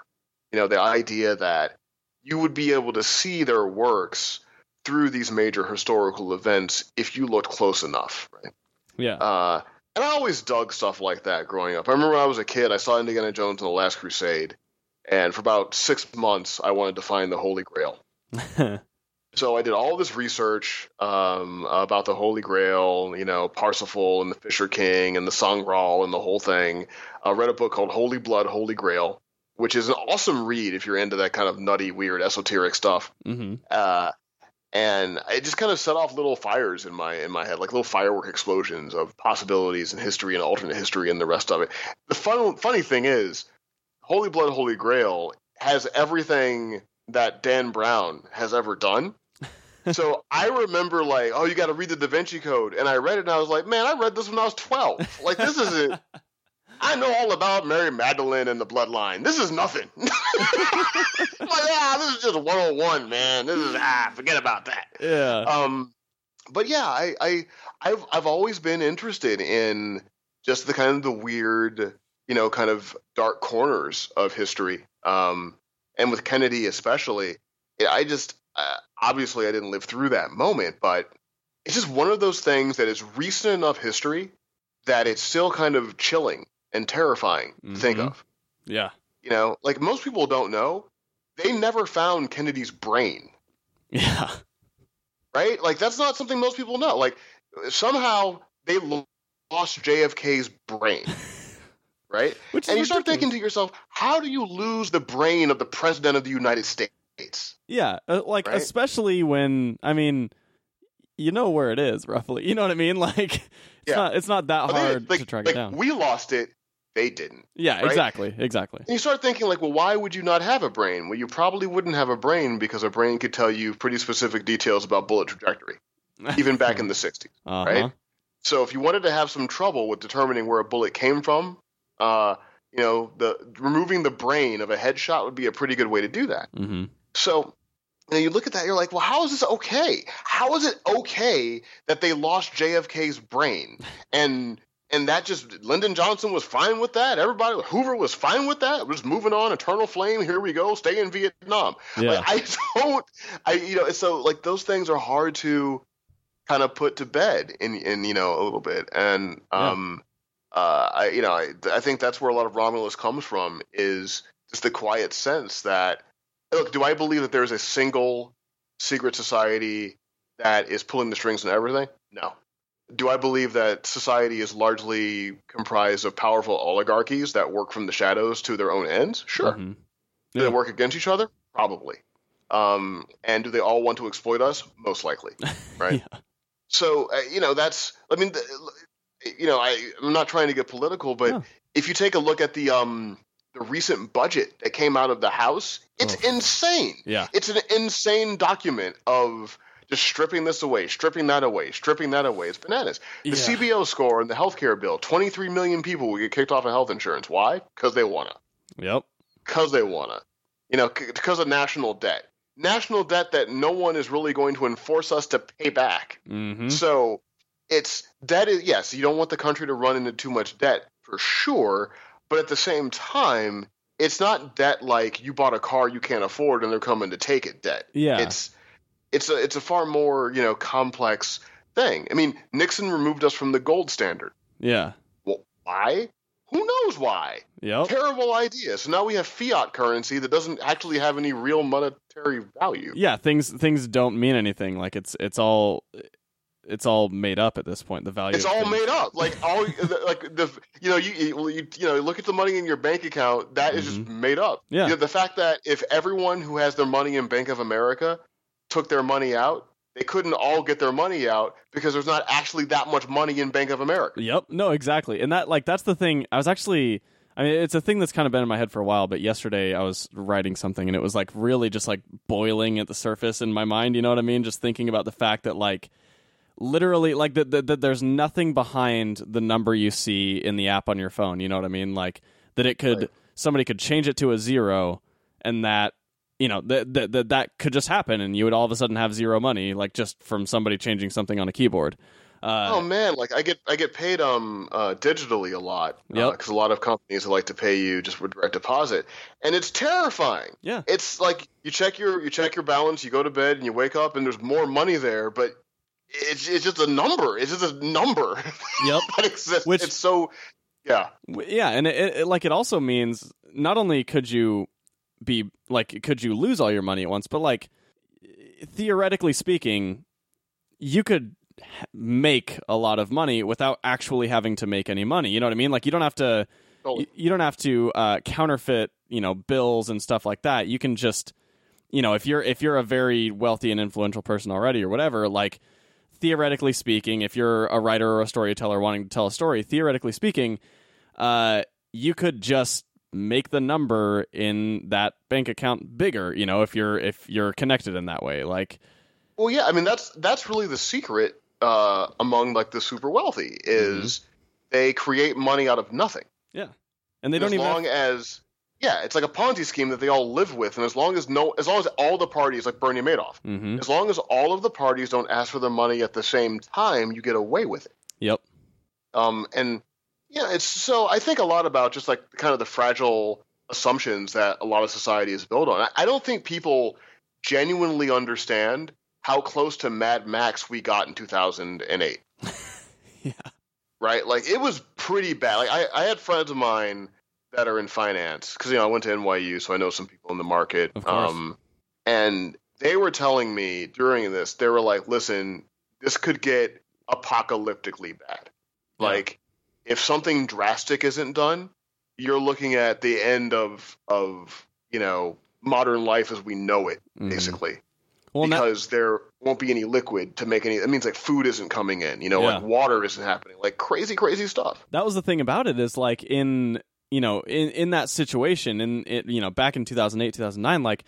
You know, the idea that you would be able to see their works through these major historical events if you looked close enough, right? Yeah. Uh, and I always dug stuff like that growing up. I remember when I was a kid, I saw Indiana Jones and the Last Crusade, and for about six months, I wanted to find the Holy Grail. <laughs> So I did all this research um, about the Holy Grail, you know, Parsifal and the Fisher King and the Sangreal and the whole thing. I read a book called Holy Blood, Holy Grail, which is an awesome read if you're into that kind of nutty, weird, esoteric stuff hmm uh, and it just kind of set off little fires in my in my head, like little firework explosions of possibilities and history and alternate history and the rest of it. The fun funny thing is, Holy Blood, Holy Grail has everything that Dan Brown has ever done. <laughs> so I remember like, oh, you got to read the Da Vinci Code, and I read it, and I was like, man, I read this when I was twelve. Like this isn't. I know all about Mary Magdalene and the bloodline. This is nothing. <laughs> like, yeah, this is just 101, man. This is ah, forget about that. Yeah. Um, but yeah, I, I, I've, I've always been interested in just the kind of the weird, you know, kind of dark corners of history. Um, and with Kennedy especially, I just uh, obviously I didn't live through that moment, but it's just one of those things that is recent enough history that it's still kind of chilling and terrifying to think Mhm. of. Yeah. You know, like most people don't know, they never found Kennedy's brain, Yeah. right? Like that's not something most people know. Like somehow they lost JFK's brain, <laughs> right? Which and you start thinking to yourself, how do you lose the brain of the president of the United States? Yeah, uh, like Right? especially when I mean, you know where it is roughly. You know what I mean? <laughs> Like it's Yeah. not it's not that they- hard like, to track like, it down. We lost it, they didn't. yeah, right? exactly, exactly. And you start thinking like, well, why would you not have a brain? Well, you probably wouldn't have a brain because a brain could tell you pretty specific details about bullet trajectory, <laughs> even back in the 60s. uh-huh. right? So if you wanted to have some trouble with determining where a bullet came from, uh, you know, the removing the brain of a headshot would be a pretty good way to do that. hmm So you, know, you look at that, you're like, well, how is this okay? How is it okay that they lost JFK's brain? <laughs> And and that just Lyndon Johnson was fine with that. Everybody, Hoover was fine with that. We're just moving on. Eternal flame. Here we go. Stay in Vietnam. Yeah. Like, I <laughs> don't. I you know. So like those things are hard to kind of put to bed in in you know a little bit. And um, uh, I you know I I think that's where a lot of Romulus comes from is just the quiet sense that look. Do I believe that there's a single secret society that is pulling the strings and everything? No. Do I believe that society is largely comprised of powerful oligarchies that work from the shadows to their own ends? Sure. Mhm. Do they work against each other? Probably. Um, and do they all want to exploit us? Most likely, <laughs> right? Yeah. So uh, you know that's. I mean, the, you know, I, I'm not trying to get political, but No. if you take a look at the um the recent budget that came out of the House, it's Oh. insane. Yeah. It's an insane document of just stripping this away, stripping that away, stripping that away. It's bananas. The Yeah. CBO score and the healthcare bill, 23 million people will get kicked off of health insurance. Why? Because they wanna Yep. because they want to, you know, because of national debt. National debt that no one is really going to enforce us to pay back. hmm So it's debt is yes, you don't want the country to run into too much debt for sure, but at the same time, it's not debt like you bought a car you can't afford and they're coming to take it debt. Yeah. It's it's a it's a far more, you know, complex thing. I mean, Nixon removed us from the gold standard. yeah. Well, why? Who knows why? Yep. terrible idea. So now we have fiat currency that doesn't actually have any real monetary value. Yeah. Things things don't mean anything. Like it's it's all it's all made up at this point. The value. It's all things. made up. Like all, like the you know you you, you you know look at the money in your bank account. That is just made up. Mm-hmm. Yeah. You know, the fact that if everyone who has their money in Bank of America took their money out, they couldn't all get their money out because there's not actually that much money in Bank of America. Yep. No, exactly. And that like that's the thing. I was actually I mean it's a thing that's kind of been in my head for a while, but yesterday I was writing something and it was like really just like boiling at the surface in my mind, you know what I mean? Just thinking about the fact that like literally like that that that there's nothing behind the number you see in the app on your phone, you know what I mean? Like that it could Right. somebody could change it to a zero and that you know that that that that could just happen and you would all of a sudden have zero money like just from somebody changing something on a keyboard. Uh, oh man, like I get I get paid um uh, digitally a lot Yep. because a lot of companies like to pay you just with direct deposit, and it's terrifying. yeah. It's like you check your you check your balance, you go to bed, and you wake up, and there's more money there, but it's it's just a number. It's just a number Yep. <laughs> that exists. Which- it's so yeah Yeah, and it, it like it also means not only could you be like could you lose all your money at once, but like theoretically speaking, you could make a lot of money without actually having to make any money. You know what I mean? Like you don't have to you, you don't have to uh, counterfeit, you know, bills and stuff like that. You can just you know, if you're if you're a very wealthy and influential person already or whatever, like theoretically speaking, if you're a writer or a storyteller wanting to tell a story, theoretically speaking, uh, you could just make the number in that bank account bigger. You know, if you're if you're connected in that way, like. Well, yeah, I mean that's that's really the secret uh, among like the super wealthy is they create money out of nothing. Yeah, and they And don't as even. long as yeah, it's like a Ponzi scheme that they all live with, and as long as no, as long as all the parties like Bernie Madoff, hmm as long as all of the parties don't ask for the money at the same time, you get away with it. Yep. Um, and yeah, it's so I think a lot about just like kind of the fragile assumptions that a lot of society is built on. I, don't think people genuinely understand how close to Mad Max we got in 2008. <laughs> Yeah. Right? Like it was pretty bad. Like I, I had friends of mine that are in finance because you know I went to NYU, so I know some people in the market. Of course. Um, and they were telling me during this, they were like, "Listen, this could get apocalyptically bad. Yeah. Like if something drastic isn't done, you're looking at the end of of you know modern life as we know it, Mhm. basically." Well, because there won't be any liquid to make any. That means like food isn't coming in. You know, Yeah. like water isn't happening. Like crazy, crazy stuff. that was the thing about it is like in you know in in that situation in it, you know back in 2008 2009 like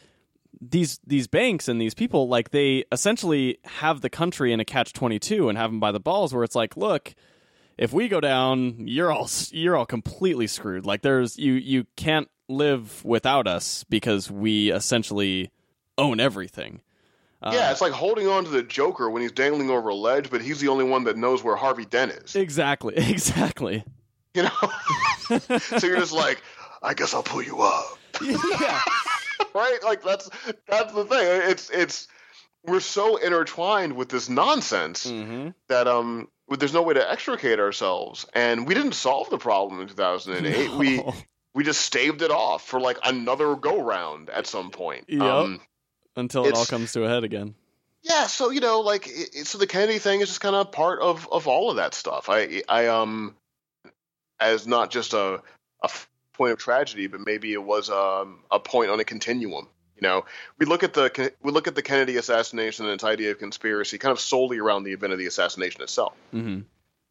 these these banks and these people like they essentially have the country in a catch 22 and have them by the balls where it's like look if we go down you're all you're all completely screwed. Like there's you you can't live without us because we essentially own everything. Uh, yeah, it's like holding on to the Joker when he's dangling over a ledge, but he's the only one that knows where Harvey Dent is. exactly <laughs> exactly. You know, <laughs> so you're just like, I guess I'll pull you up, <laughs> yeah. Right? Like that's that's the thing. It's it's we're so intertwined with this nonsense hmm that um there's no way to extricate ourselves, and we didn't solve the problem in 2008. We we just staved it off for like another go round at some point. Yep. Um, until it all comes to a head again yeah, so you know, like, it- so the Kennedy thing is just kind of part of of all of that stuff. I I um, as not just a a point of tragedy, but maybe it was um a point on a continuum. You know, we look at the we look at the Kennedy assassination and its idea of conspiracy kind of solely around the event of the assassination itself. hmm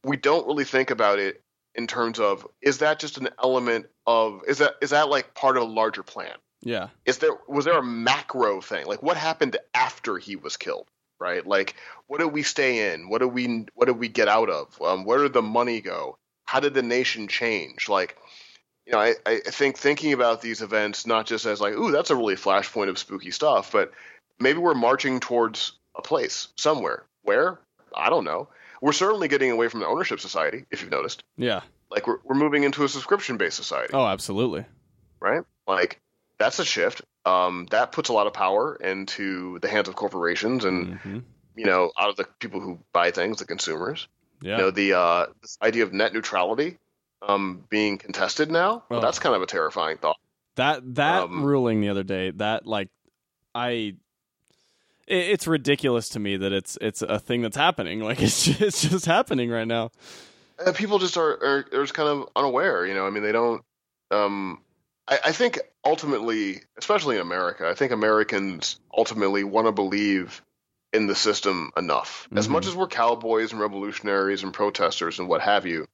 we don't really think about it in terms of is that just an element of is that is that like part of a larger plan? Yeah. Is there was there a macro thing? Like what happened after he was killed right? Like what did we stay in? What did we what did we get out of? Um, where did the money go? How did the nation change? Like you know I, I think thinking about these events not just as like ooh that's a really flashpoint of spooky stuff but maybe we're marching towards a place somewhere. Where? I don't know. We're certainly getting away from the ownership society if you've noticed. Yeah. Like we're, we're moving into a subscription based society. Oh absolutely. Right? Like that's a shift. Um, that puts a lot of power into the hands of corporations and hmm you know out of the people who buy things, the consumers. yeah. You know the uh, this idea of net neutrality um, being contested now. Well, Oh. that's kind of a terrifying thought. That that Um, ruling the other day, that like I it, it's ridiculous to me that it's it's a thing that's happening. <laughs> Like it's just, it's just happening right now. Uh, people just are, are are just kind of unaware. You know, I mean, they don't. Um, I, I think ultimately, especially in America, I think Americans ultimately want to believe in the system enough. As Mhm. much as we're cowboys and revolutionaries and protesters and what have you,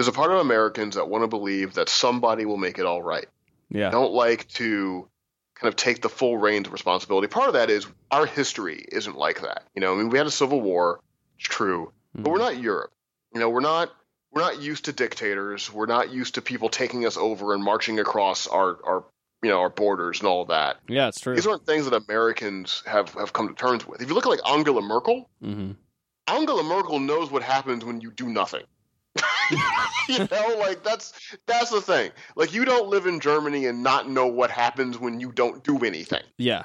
there's a part of Americans that want to believe that somebody will make it all right. Yeah. Don't like to kind of take the full reins of responsibility. Part of that is our history isn't like that. You know, I mean, we had a civil war. It's true but we're not Europe. You know, we're not we're not used to dictators. We're not used to people taking us over and marching across our our you know our borders and all that. Yeah, it's true. These aren't things that Americans have have come to terms with. If you look at like Angela Merkel, hmm Angela Merkel knows what happens when you do nothing. <laughs> you know, like that's that's the thing. Like you don't live in Germany and not know what happens when you don't do anything. Yeah.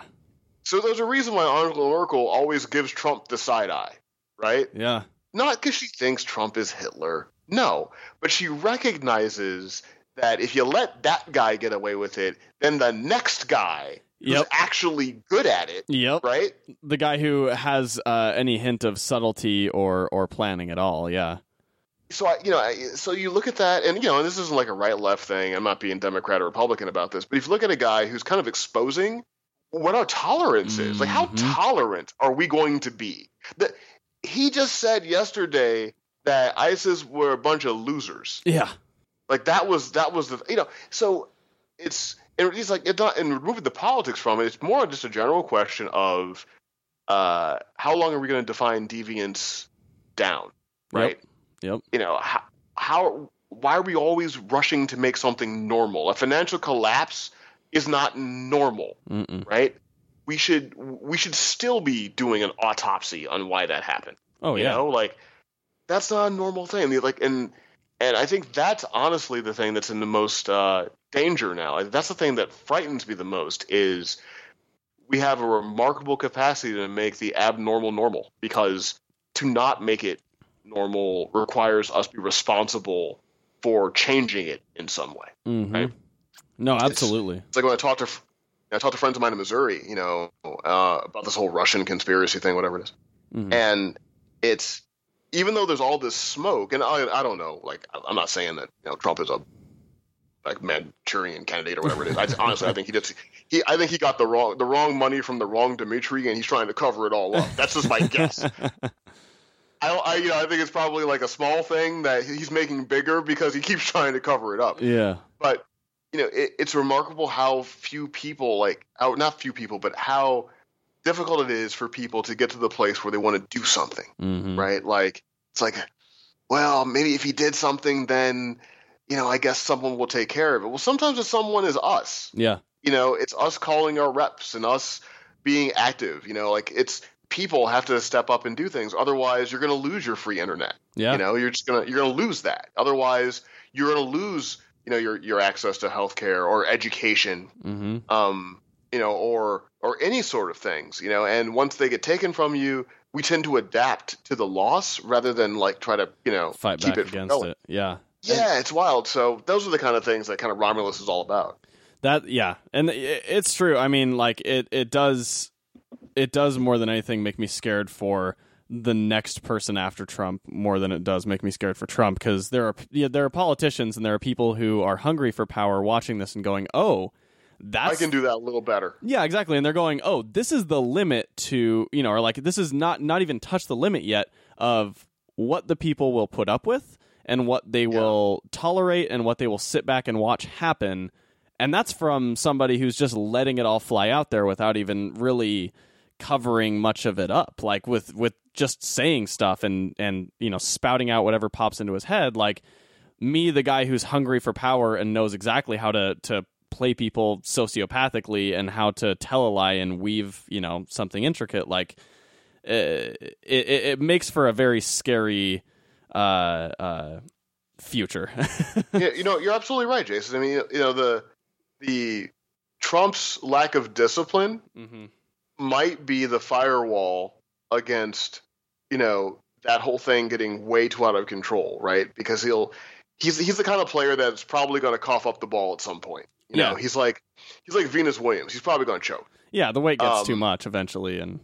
So there's a reason why Angela Merkel always gives Trump the side eye, right? Yeah. Not because she thinks Trump is Hitler. No, but she recognizes that if you let that guy get away with it, then the next guy who's actually good at it, Yep. right? The guy who has uh, any hint of subtlety or or planning at all. Yeah. So I, you know, I, so you look at that, and you know, and this isn't like a right left thing. I'm not being Democrat or Republican about this, but if you look at a guy who's kind of exposing what our tolerance is, like how Mhm. tolerant are we going to be? That he just said yesterday that ISIS were a bunch of losers. Yeah. Like that was that was the you know so it's and he's like it's not and removing the politics from it. It's more just a general question of uh, how long are we going to define deviance down, right? Yep. Yep. You know how, how why are we always rushing to make something normal? A financial collapse is not normal, Mm-mm. right? We should we should still be doing an autopsy on why that happened. Oh you yeah. know, like that's not a normal thing. Like and and I think that's honestly the thing that's in the most uh, danger now. That's the thing that frightens me the most is we have a remarkable capacity to make the abnormal normal because to not make it normal requires us be responsible for changing it in some way. Mhm. right? No, absolutely. It's like when I talk to I talk to friends of mine in Missouri, you know, uh, about this whole Russian conspiracy thing, whatever it is, Mhm. and it's even though there's all this smoke, and I, I don't know, like I'm not saying that you know Trump is a like Manchurian candidate or whatever it is. I, honestly, I think he just he I think he got the wrong the wrong money from the wrong Dimitri, and he's trying to cover it all up. That's just my guess. <laughs> I, I you know I think it's probably like a small thing that he's making bigger because he keeps <laughs> trying to cover it up yeah. but you know it, it's remarkable how few people like how not few people but how difficult it is for people to get to the place where they want to do something Mhm. right like it's like well maybe if he did something then you know i guess someone will take care of it well sometimes the someone is us Yeah. you know it's us calling our reps and us being active you know like it's people have to step up and do things otherwise you're going to lose your free internet Yeah. you know, you're just gonna you're gonna lose that. Otherwise, you're gonna lose you know your your access to healthcare or education, hmm um, you know, or or any sort of things. You know, and once they get taken from you, we tend to adapt to the loss rather than like try to you know Fight keep back it against going. it. Yeah. Yeah, it's wild. So those are the kind of things that kind of Romulus is all about. That yeah, and it's true. I mean, like it it does it does more than anything make me scared for the next person after Trump more than it does make me scared for Trump because there are yeah, there are politicians and there are people who are hungry for power watching this and going, "Oh, that's I can do that a little better. Yeah, exactly. And they're going, "Oh, this is the limit to, you know, or like this is not not even touched the limit yet of what the people will put up with and what they will tolerate and what they will sit back and watch happen." And that's from somebody who's just letting it all fly out there without even really covering much of it up like with with just saying stuff and and you know spouting out whatever pops into his head like me the guy who's hungry for power and knows exactly how to to play people sociopathically and how to tell a lie and weave you know something intricate like uh, it, it, it makes for a very scary uh uh future <laughs> yeah, you know, you're absolutely right, Jason. I mean, you know, the the Trump's lack of discipline mm-hmm. Might be the firewall against you know that whole thing getting way too out of control, right? Because he'll he's he's the kind of player that's probably going to cough up the ball at some point. You know, he's like he's like Venus Williams. He's probably going to choke. yeah the weight gets Um, too much eventually and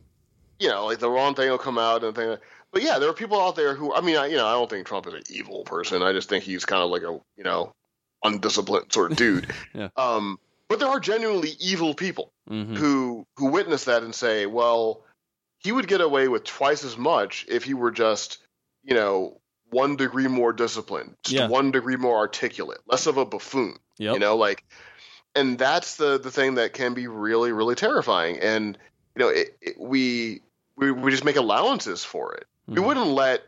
You know, like the wrong thing will come out and thing. But yeah, there are people out there who I mean, I, you know, I don't think Trump is an evil person. I just think he's kind of like a you know undisciplined sort of dude. <laughs> Yeah. Um, but there are genuinely evil people. mhm. who who witness that and say, well, he would get away with twice as much if he were just, you know, one degree more disciplined, just Yeah. one degree more articulate, less of a buffoon. Yep. You know, like, and that's the the thing that can be really really terrifying. And you know, it, it, we we we just make allowances for it. We Mhm. wouldn't let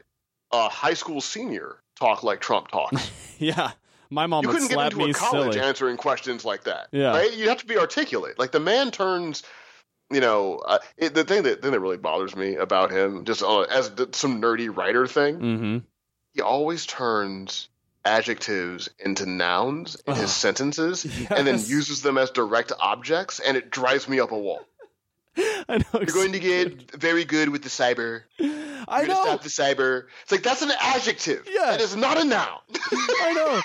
a high school senior talk like Trump talks. <laughs> yeah my mom you couldn't get slap into a college silly answering questions like that. Yeah. right. You have to be articulate. Like the man turns, you know, uh, it, the thing that thing that really bothers me about him, just uh, as the, some nerdy writer thing, mm-hmm. he always turns adjectives into nouns in his Ugh. sentences, <laughs> and then uses them as direct objects, and it drives me up a wall. <laughs> I know You're going to get very good with the cyber. You're I know stop the cyber. It's like that's an adjective. Yeah. That is not a noun. <laughs> I know.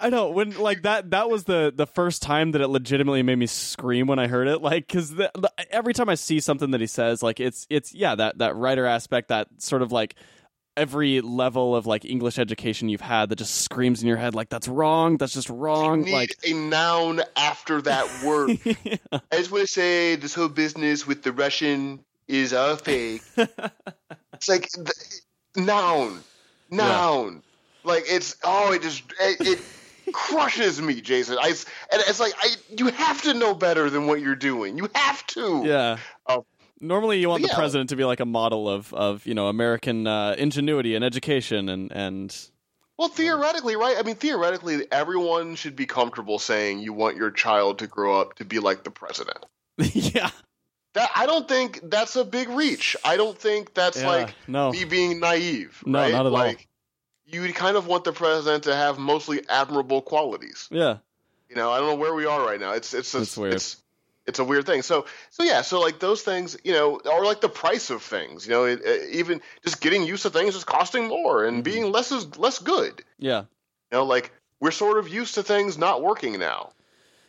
I know when like that that was the the first time that it legitimately made me scream when I heard it like cuz every time I see something that he says like it's it's yeah that that writer aspect that sort of like every level of like English education you've had that just screams in your head like that's wrong that's just wrong like a noun after that word. <laughs> yeah. I just want to say this whole business with the Russian is a fake. <laughs> it's like th- noun, noun. Like it's oh, it just it, it crushes me, Jason. I and it's like I you have to know better than what you're doing. You have to. Yeah. Um, Normally, you want the yeah. president to be like a model of, of you know American uh, ingenuity and education and and Well, theoretically, right? I mean, theoretically, everyone should be comfortable saying you want your child to grow up to be like the president. <laughs> yeah, That I don't think that's a big reach. I don't think that's yeah, like no, me being naive. No, right? not at all. You kind of want the president to have mostly admirable qualities. yeah, You know, I don't know where we are right now. It's it's It's it's weird. It's, it's a weird thing. So so yeah. So like those things, you know, are like the price of things. You know, it, it- even just getting used to things is costing more, and Mhm. being less is less good. yeah, You know, like we're sort of used to things not working now.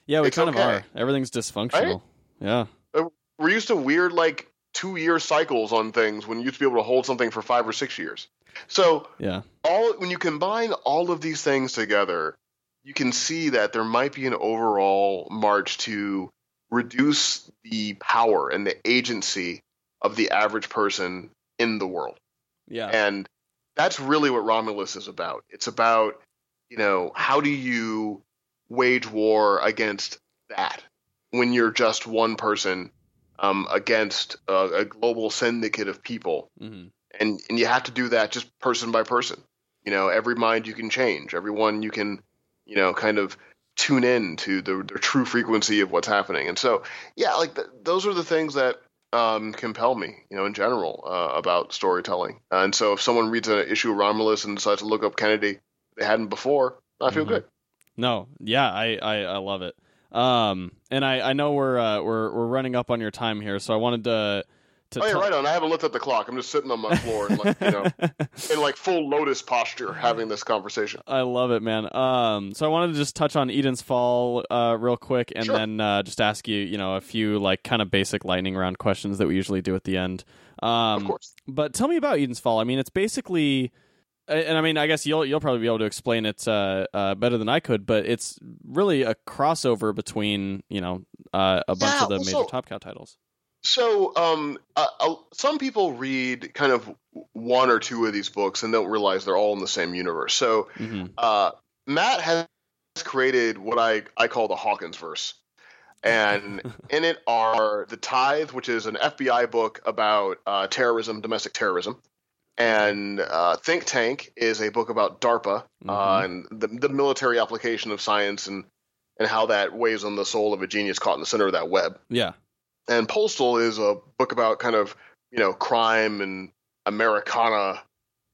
yeah. We It's kind of are. Everything's dysfunctional. Yeah, We're used to weird like two year cycles on things when you used to be able to hold something for five or six years. So yeah, all when you combine all of these things together, you can see that there might be an overall march to reduce the power and the agency of the average person in the world. yeah, And that's really what Romulus is about. It's about, you know, how do you wage war against that when you're just one person um, against a, a global syndicate of people hmm and and you have to do that just person by person. You know, every mind you can change, everyone you can, you know, kind of tune in to the, the true frequency of what's happening. And so, yeah, like th- those are the things that um, compel me, you know, in general uh, about storytelling. and so, if someone reads an issue of Romulus and decides to look up Kennedy, they hadn't before, I feel Mhm. good. No, yeah, I, I, I love it. Um, and I, I know we're uh, we're we're running up on your time here, so I wanted to to Oh yeah, right on. I haven't looked at the clock. I'm just sitting on my floor, and like, you know, <laughs> in like full lotus posture, having this conversation. I love it, man. Um, so I wanted to just touch on Eden's Fall uh, real quick, and Sure. then uh, just ask you, you know, a few like kind of basic lightning round questions that we usually do at the end. Um, Of course. But tell me about Eden's Fall. I mean, it's basically, and I mean, I guess you'll you'll probably be able to explain it uh, uh, better than I could, but it's really a crossover between you know uh, a bunch Yeah, of the well, major so- Top Cow titles. So, um, uh, some people read kind of one or two of these books and don't realize they're all in the same universe. So, hmm uh, Matt has created what I, I call the Hawkins verse. And <laughs> in it are The Tithe, which is an FBI book about uh, terrorism, domestic terrorism. And uh, Think Tank is a book about DARPA uh, Mhm. and the, the military application of science and, and how that weighs on the soul of a genius caught in the center of that web Yeah. And Postal is a book about kind of you know crime and Americana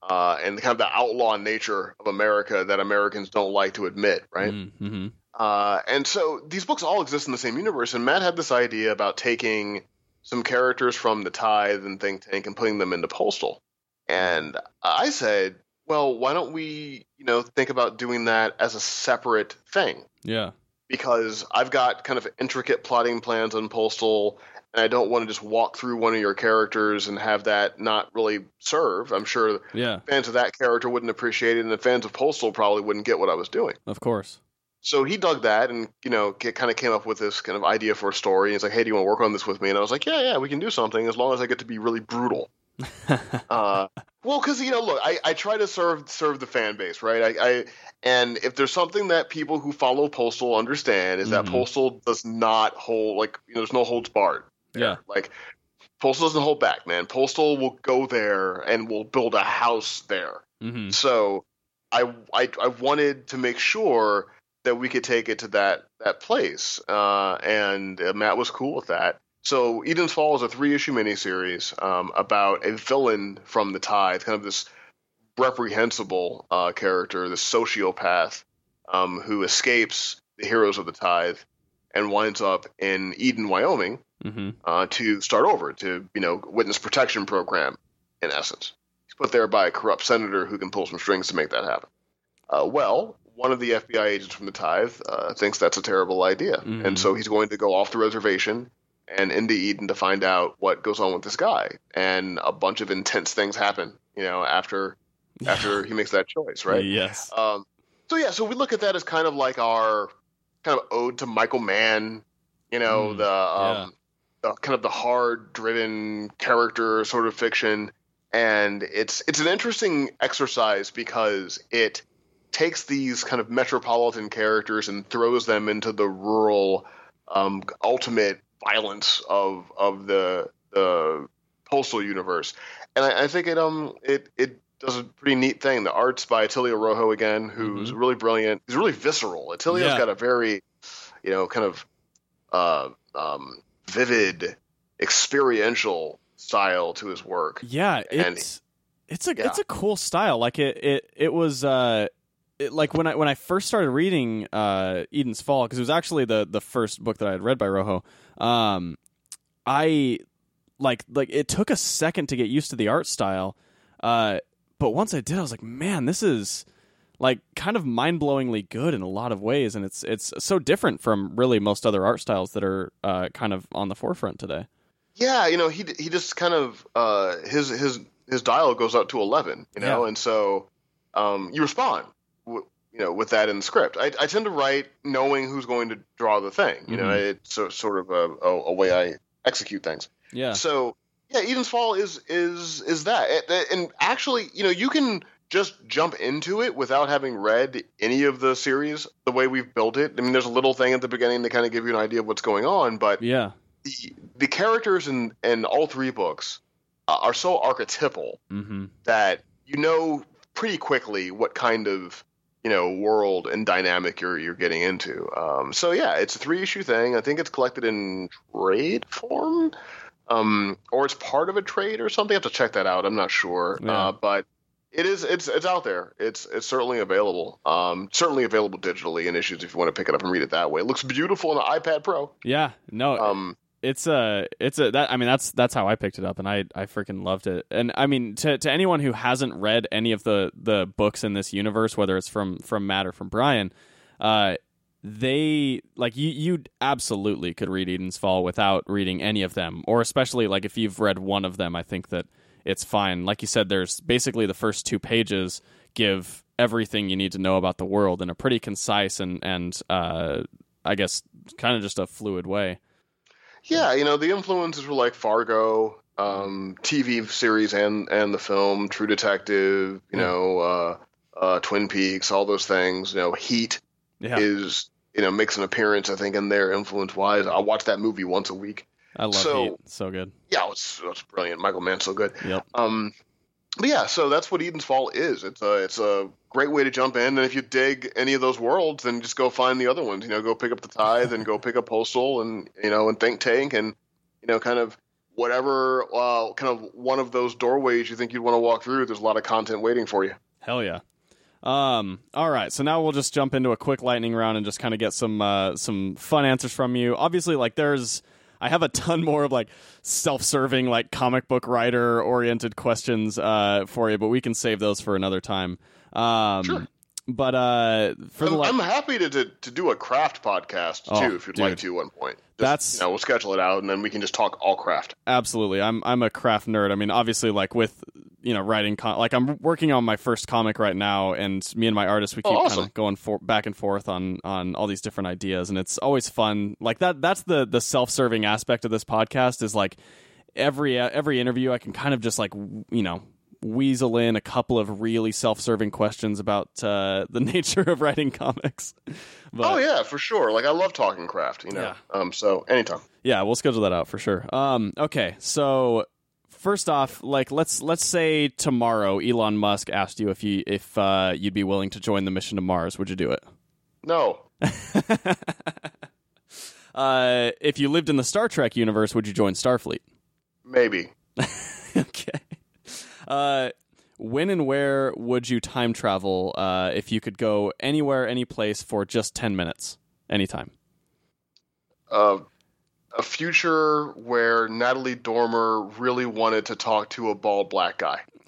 uh, and kind of the outlaw nature of America that Americans don't like to admit, right? Mm-hmm. Uh, and so these books all exist in the same universe. And Matt had this idea about taking some characters from the Tithe and Think Tank and putting them into Postal. And I said, well, why don't we, you know, think about doing that as a separate thing? Yeah. Because I've got kind of intricate plotting plans on Postal, and I don't want to just walk through one of your characters and have that not really serve. I'm sure Yeah. fans of that character wouldn't appreciate it, and the fans of Postal probably wouldn't get what I was doing. Of course. So he dug that and you know get, kind of came up with this kind of idea for a story. He's like, "Hey, do you want to work on this with me?" And I was like, "Yeah, yeah, we can do something as long as I get to be really brutal." <laughs> uh, well, because you know, look, I, I try to serve serve the fan base, right? I, I and if there's something that people who follow Postal understand is that Mhm. Postal does not hold like you know, there's no holds barred. there. Yeah. like Postal doesn't hold back, man. Postal will go there and will build a house there. hmm So I, I I wanted to make sure that we could take it to that that place, uh, and uh, Matt was cool with that. So Eden's Fall is a three issue miniseries um, about a villain from the Tithe, kind of this reprehensible uh, character, this sociopath um, who escapes the heroes of the Tithe and winds up in Eden, Wyoming, hmm uh, to start over, to you know witness protection program, in essence. He's put there by a corrupt senator who can pull some strings to make that happen. Uh, well, one of the FBI agents from the Tithe uh, thinks that's a terrible idea, Mhm. and so he's going to go off the reservation and into Eden to find out what goes on with this guy. And a bunch of intense things happen, you know, after after he makes that choice, right? Yes. Um, so yeah, so we look at that as kind of like our kind of ode to Michael Mann, you know, Mm, the, um, the kind of the hard driven character sort of fiction, and it's it's an interesting exercise because it takes these kind of metropolitan characters and throws them into the rural, um, ultimate violence of of the the postal universe, and I, I think it um it it does a pretty neat thing. The art's by Atilio Rojo again, who's really brilliant. He's really visceral. Atilio's Yeah. got a very, you know, kind of uh, um, vivid, experiential style to his work. Yeah, And- it's it's a yeah. it's a cool style. Like it it it was uh it, like when I when I first started reading uh Eden's Fall because it was actually the the first book that I had read by Rojo. Um I like like it took a second to get used to the art style. Uh but once I did I was like, "Man, this is like kind of mind-blowingly good in a lot of ways and it's it's so different from really most other art styles that are uh kind of on the forefront today." Yeah, you know, he he just kind of uh, his his his dial goes up to eleven, you know, Yeah. and so um, you respond, w- you know, with that in the script. I, I tend to write knowing who's going to draw the thing, you know, Mhm. it's so, sort of a, a, a way I execute things. Yeah. So yeah, Eden's Fall is is is that, and actually, you know, you can just jump into it without having read any of the series the way we've built it. I mean, there's a little thing at the beginning to kind of give you an idea of what's going on, but Yeah. the the characters in in all three books uh, are so archetypal Mhm. that you know pretty quickly what kind of you know world and dynamic you're you're getting into. Um, so yeah, it's a three issue thing. I think it's collected in trade form, um, or it's part of a trade or something. I have to check that out. I'm not sure, Yeah. uh, but. It is. It's. It's out there. It's. It's certainly available. Um, certainly available digitally in issues if you want to pick it up and read it that way. It looks beautiful on an iPad Pro. Yeah. No. Um, it's a it's a that I mean that's that's how I picked it up and I I freaking loved it. And I mean to to anyone who hasn't read any of the the books in this universe whether it's from from Matt or from Bryan, uh they like you you absolutely could read Eden's Fall without reading any of them or especially like if you've read one of them I think that it's fine. Like you said there's basically the first two pages give everything you need to know about the world in a pretty concise and and uh I guess kind of just a fluid way. Yeah, you know the influences were like Fargo, um, TV series, and and the film True Detective. You know, uh, uh, Twin Peaks, all those things. You know, Heat Yeah. is you know makes an appearance. I think in there influence wise. I watch that movie once a week. I love So- Heat. So good. Yeah, it's it's brilliant. Michael Mann's so good. Yep. Um, but yeah, so that's what Eden's Fall is. It's a it's a great way to jump in, and if you dig any of those worlds, then just go find the other ones. You know, go pick up the Tithe and go pick up Postal, and you know, and Think Tank, and you know, kind of whatever uh, kind of one of those doorways you think you'd want to walk through. There's a lot of content waiting for you. Hell yeah. Um, all right, so now we'll just jump into a quick lightning round and just kind of get some uh, some fun answers from you. Obviously, like there's I have a ton more of like self-serving like comic book writer oriented questions uh, for you, but we can save those for another time. Um, Sure. But uh, for the I'm, li- I'm happy to, to to do a craft podcast too, Oh, if you'd dude. like to at one point. Just, That's- you know, we'll schedule it out, and then we can just talk all craft. Absolutely. I'm I'm a craft nerd. I mean, obviously like with you know writing com- like I'm working on my first comic right now and me and my artist we Oh, keep awesome. kind of going for- back and forth on on all these different ideas and it's always fun. Like that that's the the self-serving aspect of this podcast is like every uh, every interview I can kind of just like w- you know weasel in a couple of really self-serving questions about uh, the <laughs> nature of writing comics. <laughs> But, oh yeah, for sure. Like I love talking craft. You know, Yeah. um, so anytime. Yeah, we'll schedule that out for sure. Um, okay, so first off, like let's let's say tomorrow Elon Musk asked you if you if uh, you'd be willing to join the mission to Mars, would you do it? No, <laughs> Uh, if you lived in the Star Trek universe, would you join Starfleet? maybe. okay. Uh, when and where would you time travel uh, if you could go anywhere, any place for just ten minutes, anytime? uh, a future where Natalie Dormer really wanted to talk to a bald black guy. <laughs>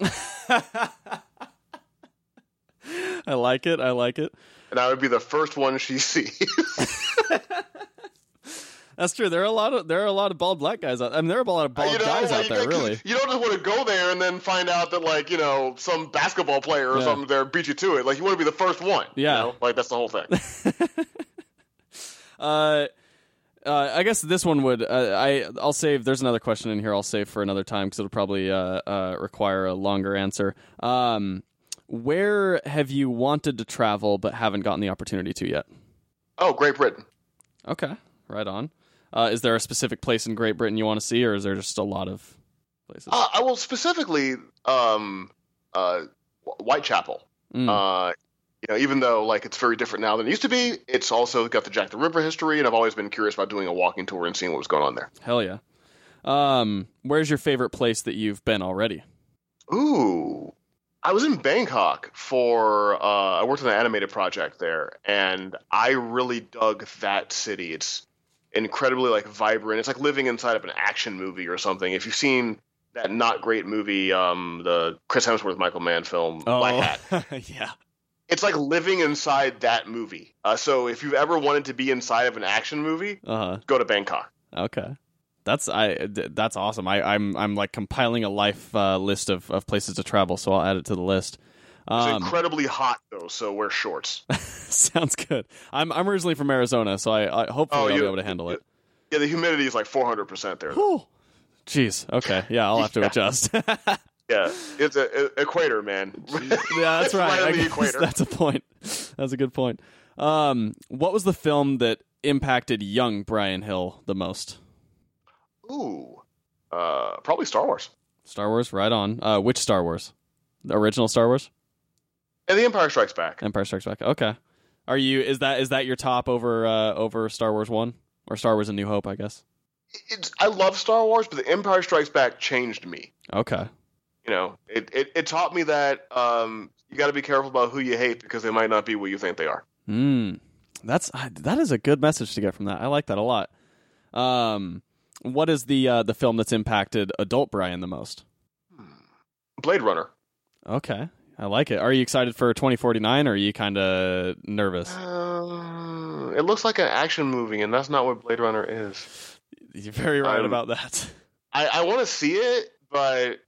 I like it. I like it. And I would be the first one she sees. <laughs> That's true. There are a lot of there are a lot of bald black guys out. I mean, there are a lot of bald you know, guys out there. you- Really. You don't just want to go there and then find out that, like, you know, some basketball player or Yeah. something there beat you to it. Like, you want to be the first one. you Yeah. know? Like, that's the whole thing. <laughs> Uh, uh, I guess this one would. Uh, I I'll save. There's another question in here. I'll save for another time because it'll probably uh, uh, require a longer answer. Um, where have you wanted to travel but haven't gotten the opportunity to yet? Oh, Great Britain. Okay, right on. Uh, is there a specific place in Great Britain you want to see, or is there just a lot of places? Uh, I will specifically um, uh, Whitechapel. Mm. Uh, you know, even though like it's very different now than it used to be, it's also got the Jack the Ripper history, and I've always been curious about doing a walking tour and seeing what was going on there. Hell yeah. Um, where's your favorite place that you've been already? Ooh, I was in Bangkok for uh, I worked on an animated project there, and I really dug that city. It's incredibly like vibrant. It's like living inside of an action movie or something. If you've seen that not great movie, um, the Chris Hemsworth Michael Mann film Black Hat, <laughs> yeah. it's like living inside that movie. Uh, so if you've ever wanted to be inside of an action movie, Uh huh. go to Bangkok. Okay. That's I. That's awesome. I, I'm I'm like compiling a life uh, list of, of places to travel, so I'll add it to the list. It's Um, incredibly hot though, so wear shorts. <laughs> sounds good. I'm I'm originally from Arizona, so I, I hopefully Oh, I'll you- be able to handle it. Yeah, the humidity is like 400 percent there. Whew. Jeez. Okay. Yeah, I'll have to <laughs> Yeah. adjust. <laughs> Yeah, it's a, a equator, man. yeah, that's right. right the equator. That's a point. That's a good point. Um, what was the film that impacted young Bryan Hill the most? Ooh, uh, probably Star Wars Star Wars, right on. Uh, which Star Wars? The original Star Wars? And The Empire Strikes Back. Empire Strikes Back. Okay. Are you? Is that is that your top over uh, over Star Wars One or Star Wars: A New Hope? I guess. It's, I love Star Wars, but The Empire Strikes Back changed me. Okay. You know, it it, it taught me that um, you got to be careful about who you hate because they might not be what you think they are. Hmm. That's that is a good message to get from that. I like that a lot. Um, what is the uh, the film that's impacted adult Bryan the most? Blade Runner. Okay, I like it. Are you excited for 2049 or are you kind of nervous? Uh, it looks like an action movie, and that's not what Blade Runner is. You're very right I'm- about that. I, I want to see it, but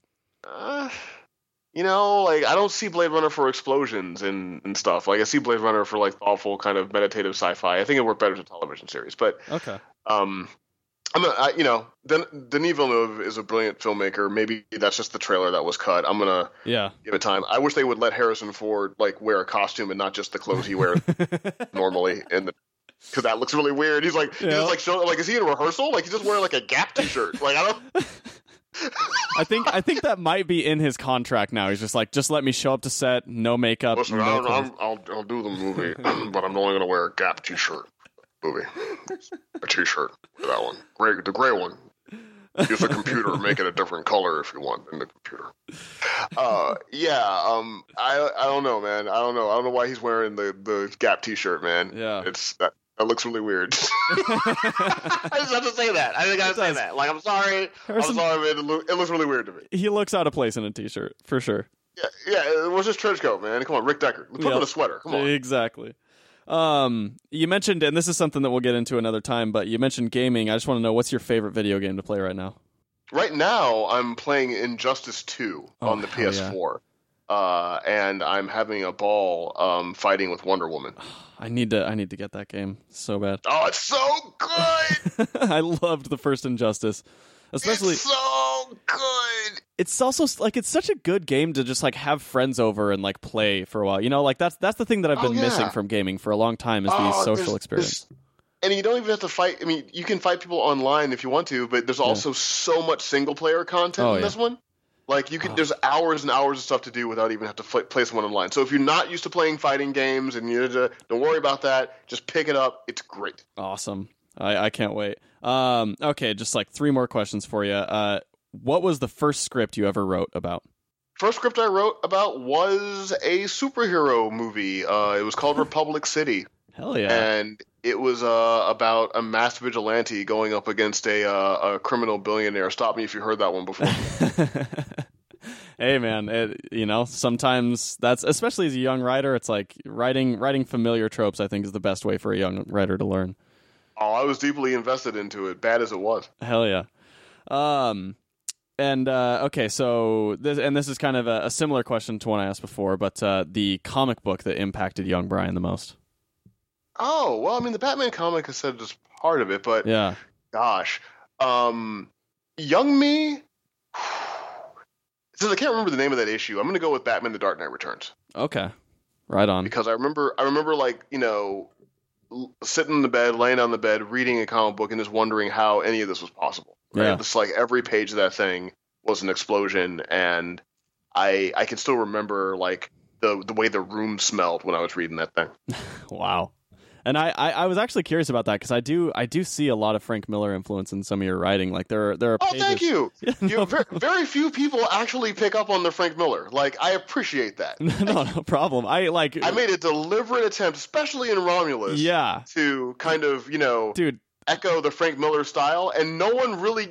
uh, you know, like I don't see Blade Runner for explosions and, and stuff. Like I see Blade Runner for like thoughtful, kind of meditative sci-fi. I think it worked better as a television series, but Okay. um, I'm a, I, you know, Den- Denis Villeneuve is a brilliant filmmaker. Maybe that's just the trailer that was cut. I'm gonna Yeah. give it time. I wish they would let Harrison Ford like wear a costume and not just the clothes he wears <laughs> normally in the. Because that looks really weird. He's like, he's Yeah. just like, show, like, is he in rehearsal? Like, he's just wearing like a Gap T-shirt. Like, I don't. <laughs> I think I think that might be in his contract now. He's just like, just let me show up to set, no makeup, Listen, no I'll, I'll, I'll do the movie, <clears throat> but I'm only going to wear a Gap T-shirt. Movie, a T-shirt, that one, gray, the gray one. Use the computer, make it a different color if you want in the computer. Uh, yeah, um, I, I don't know, man. I don't know. I don't know why he's wearing the, the Gap T-shirt, man. Yeah. it's that. That looks really weird. <laughs> I just have to say that. I think I to say that. Like, I'm sorry. Harrison- I'm sorry, man. It, loo- it looks really weird to me. he looks out of place in a t-shirt for sure. Yeah, yeah. It was just trench coat, man. Come on, Rick Deckard. Put him in a sweater. Come on. Exactly. Um, you mentioned, and this is something that we'll get into another time, but you mentioned gaming. I just want to know what's your favorite video game to play right now? Right now, I'm playing Injustice 2 Oh, on the. PS4. Uh, and I'm having a ball um, fighting with Wonder Woman. <sighs> I need to, I need to get that game so bad. Oh, it's so good! <laughs> I loved the first Injustice, especially. it's so good! It's also like it's such a good game to just like have friends over and like play for a while. You know, like that's that's the thing that I've Oh, been missing from gaming for a long time is Oh, the social there's- experience. there's- And you don't even have to fight. I mean, you can fight people online if you want to, but there's also so much single player content Oh, in yeah. this one. Like you can, Oh. there's hours and hours of stuff to do without even have to fl- play someone online. So if you're not used to playing fighting games and you don't worry about that, just pick it up. It's great. Awesome. I, I can't wait. Um, okay, just like three more questions for you. Uh, what was the first script you ever wrote about? First script I wrote about was a superhero movie. Uh, it was called <laughs> Republic City, Hell yeah. and it was uh, about a mass vigilante going up against a, uh, a criminal billionaire. Stop me if you heard that one before. <laughs> hey man, it, you know, sometimes that's especially as a young writer, it's like writing writing familiar tropes I think is the best way for a young writer to learn. oh, I was deeply invested into it, bad as it was. Hell yeah. Um, and uh, okay, so this and this is kind of a, a similar question to one I asked before, but uh, the comic book that impacted young Bryan the most. Oh well, I mean the Batman comic is said as part of it, but Yeah. gosh, um, young me. <sighs> since I can't remember the name of that issue, I'm going to go with Batman: The Dark Knight Returns Okay, right on. because I remember I remember like you know l- sitting in the bed, laying on the bed, reading a comic book, and just wondering how any of this was possible. Right? Yeah. Just like every page of that thing was an explosion, and I I can still remember like the the way the room smelled when I was reading that thing. <laughs> Wow. And I, I, I was actually curious about that because I do I do see a lot of Frank Miller influence in some of your writing. Like there are, there are Oh, pages. thank you. <laughs> Yeah, You no, know, very, very few people actually pick up on the Frank Miller. Like I appreciate that. <laughs> no, no problem. I like I made a deliberate attempt, especially in Romulus, yeah, to kind of you know dude. Echo the Frank Miller style, and no one really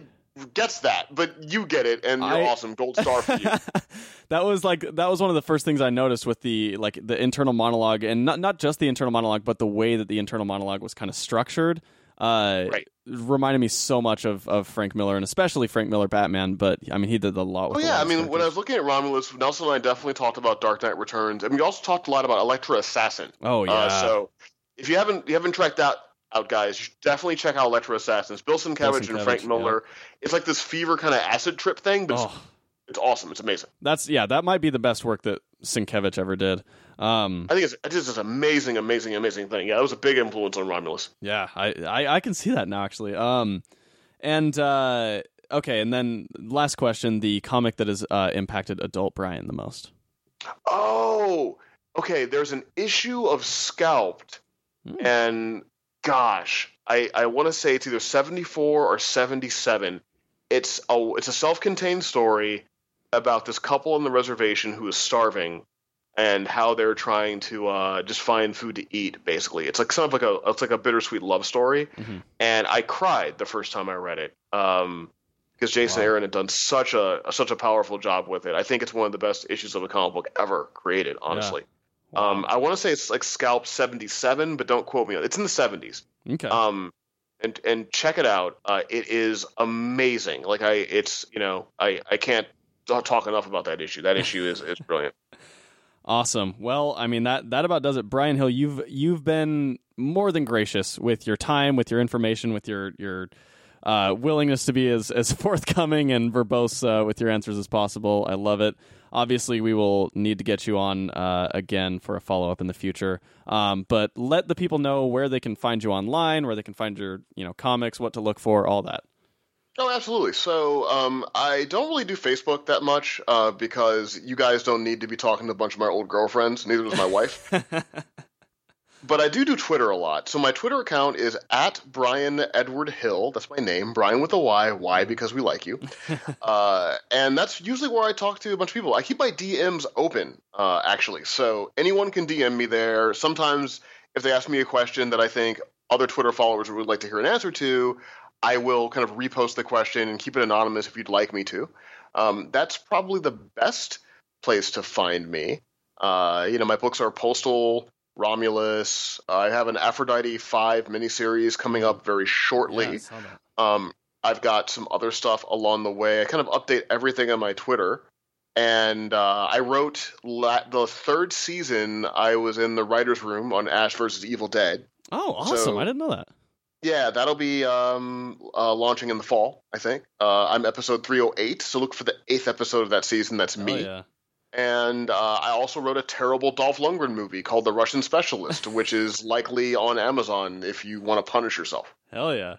gets that, but you get it, and you're I- awesome. Gold star for you. <laughs> that was like that was one of the first things I noticed with the like the internal monologue, and not not just the internal monologue, but the way that the internal monologue was kind of structured. Uh, Right. reminded me so much of, of Frank Miller and especially Frank Miller Batman. But I mean, he did a lot. With Oh yeah, I mean, when I was looking at Romulus, Nelson and I definitely talked about Dark Knight Returns, and we also talked a lot about Elektra Assassin. oh yeah, Uh, so if you haven't you haven't tracked out out guys, you should definitely check out Elektra Assassins. Bill Sienkiewicz and Frank Miller. It's like this fever kind of acid trip thing, but it's, oh, it's awesome. It's amazing. that's yeah, that might be the best work that Sienkiewicz ever did. Um, I think it's it's just this amazing, amazing, amazing thing. Yeah, it was a big influence on Romulus. Yeah, I, I I can see that now actually. Um, and uh, okay, and then last question: the comic that has uh, impacted adult Bryan the most. Oh, okay. There's an issue of Scalped, Hmm. and gosh, I I want to say it's either 74 or 77. It's a it's a self-contained story about this couple on the reservation who is starving and how they're trying to uh, just find food to eat. Basically, it's like kind of like a it's like a bittersweet love story, Mhm. and I cried the first time I read it. Um, because Jason Wow. Aaron had done such a such a powerful job with it. I think it's one of the best issues of a comic book ever created. Honestly, um, I want to say it's like Scalped seventy seven, but don't quote me. It's in the seventies. okay. Um, and and check it out. Uh, it is amazing. Like I, it's you know I I can't talk enough about that issue. That issue is is brilliant. <laughs> Awesome. Well, I mean that that about does it. Bryan Hill, you've you've been more than gracious with your time, with your information, with your your uh, willingness to be as as <laughs> forthcoming and verbose uh, with your answers as possible. I love it. Obviously, we will need to get you on uh, again for a follow up in the future. Um, but let the people know where they can find you online, where they can find your you know comics, what to look for, all that. Oh, absolutely. So um, I don't really do Facebook that much uh, because you guys don't need to be talking to a bunch of my old girlfriends. Neither does my wife. <laughs> but I do do Twitter a lot. So my Twitter account is at Bryan Edward Hill. That's my name, Bryan with a Y. Why? Because we like you. <laughs> uh, and that's usually where I talk to a bunch of people. I keep my DMs open, uh, actually. So anyone can DM me there. Sometimes if they ask me a question that I think other Twitter followers would like to hear an answer to, I will kind of repost the question and keep it anonymous if you'd like me to. Um, that's probably the best place to find me. Uh, you know, my books are Postal, Romulus. I have an Aphrodite 5 miniseries coming up very shortly. Yeah, um, I've got some other stuff along the way. I kind of update everything on my Twitter. And uh, I wrote la- the third season. I was in the writers' room on Ash versus Evil Dead. Oh, awesome! So- I didn't know that. Yeah, that'll be um, uh, launching in the fall. I think uh, I'm episode 308, so look for the eighth episode of that season. That's Oh, me. yeah. And uh, I also wrote a terrible Dolph Lundgren movie called The Russian Specialist, <laughs> which is likely on Amazon if you want to punish yourself. Hell yeah.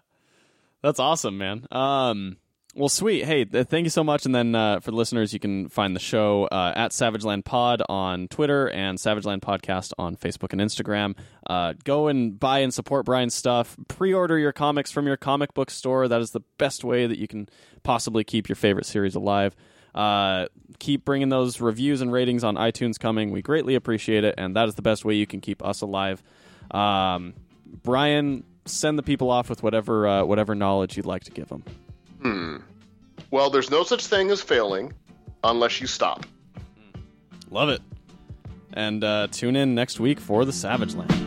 That's awesome, man. Um, well, sweet. Hey, th- thank you so much. And then uh, for the listeners, you can find the show uh, at Savageland Pod on Twitter and Savageland Podcast on Facebook and Instagram. Uh, go and buy and support Bryan's stuff. Pre order your comics from your comic book store. That is the best way that you can possibly keep your favorite series alive. Uh, keep bringing those reviews and ratings on iTunes coming. We greatly appreciate it. And that is the best way you can keep us alive. Um, Bryan, send the people off with whatever uh, whatever knowledge you'd like to give them. Hmm. Well, there's no such thing as failing unless you stop. Love it. And uh, tune in next week for the Savage Land.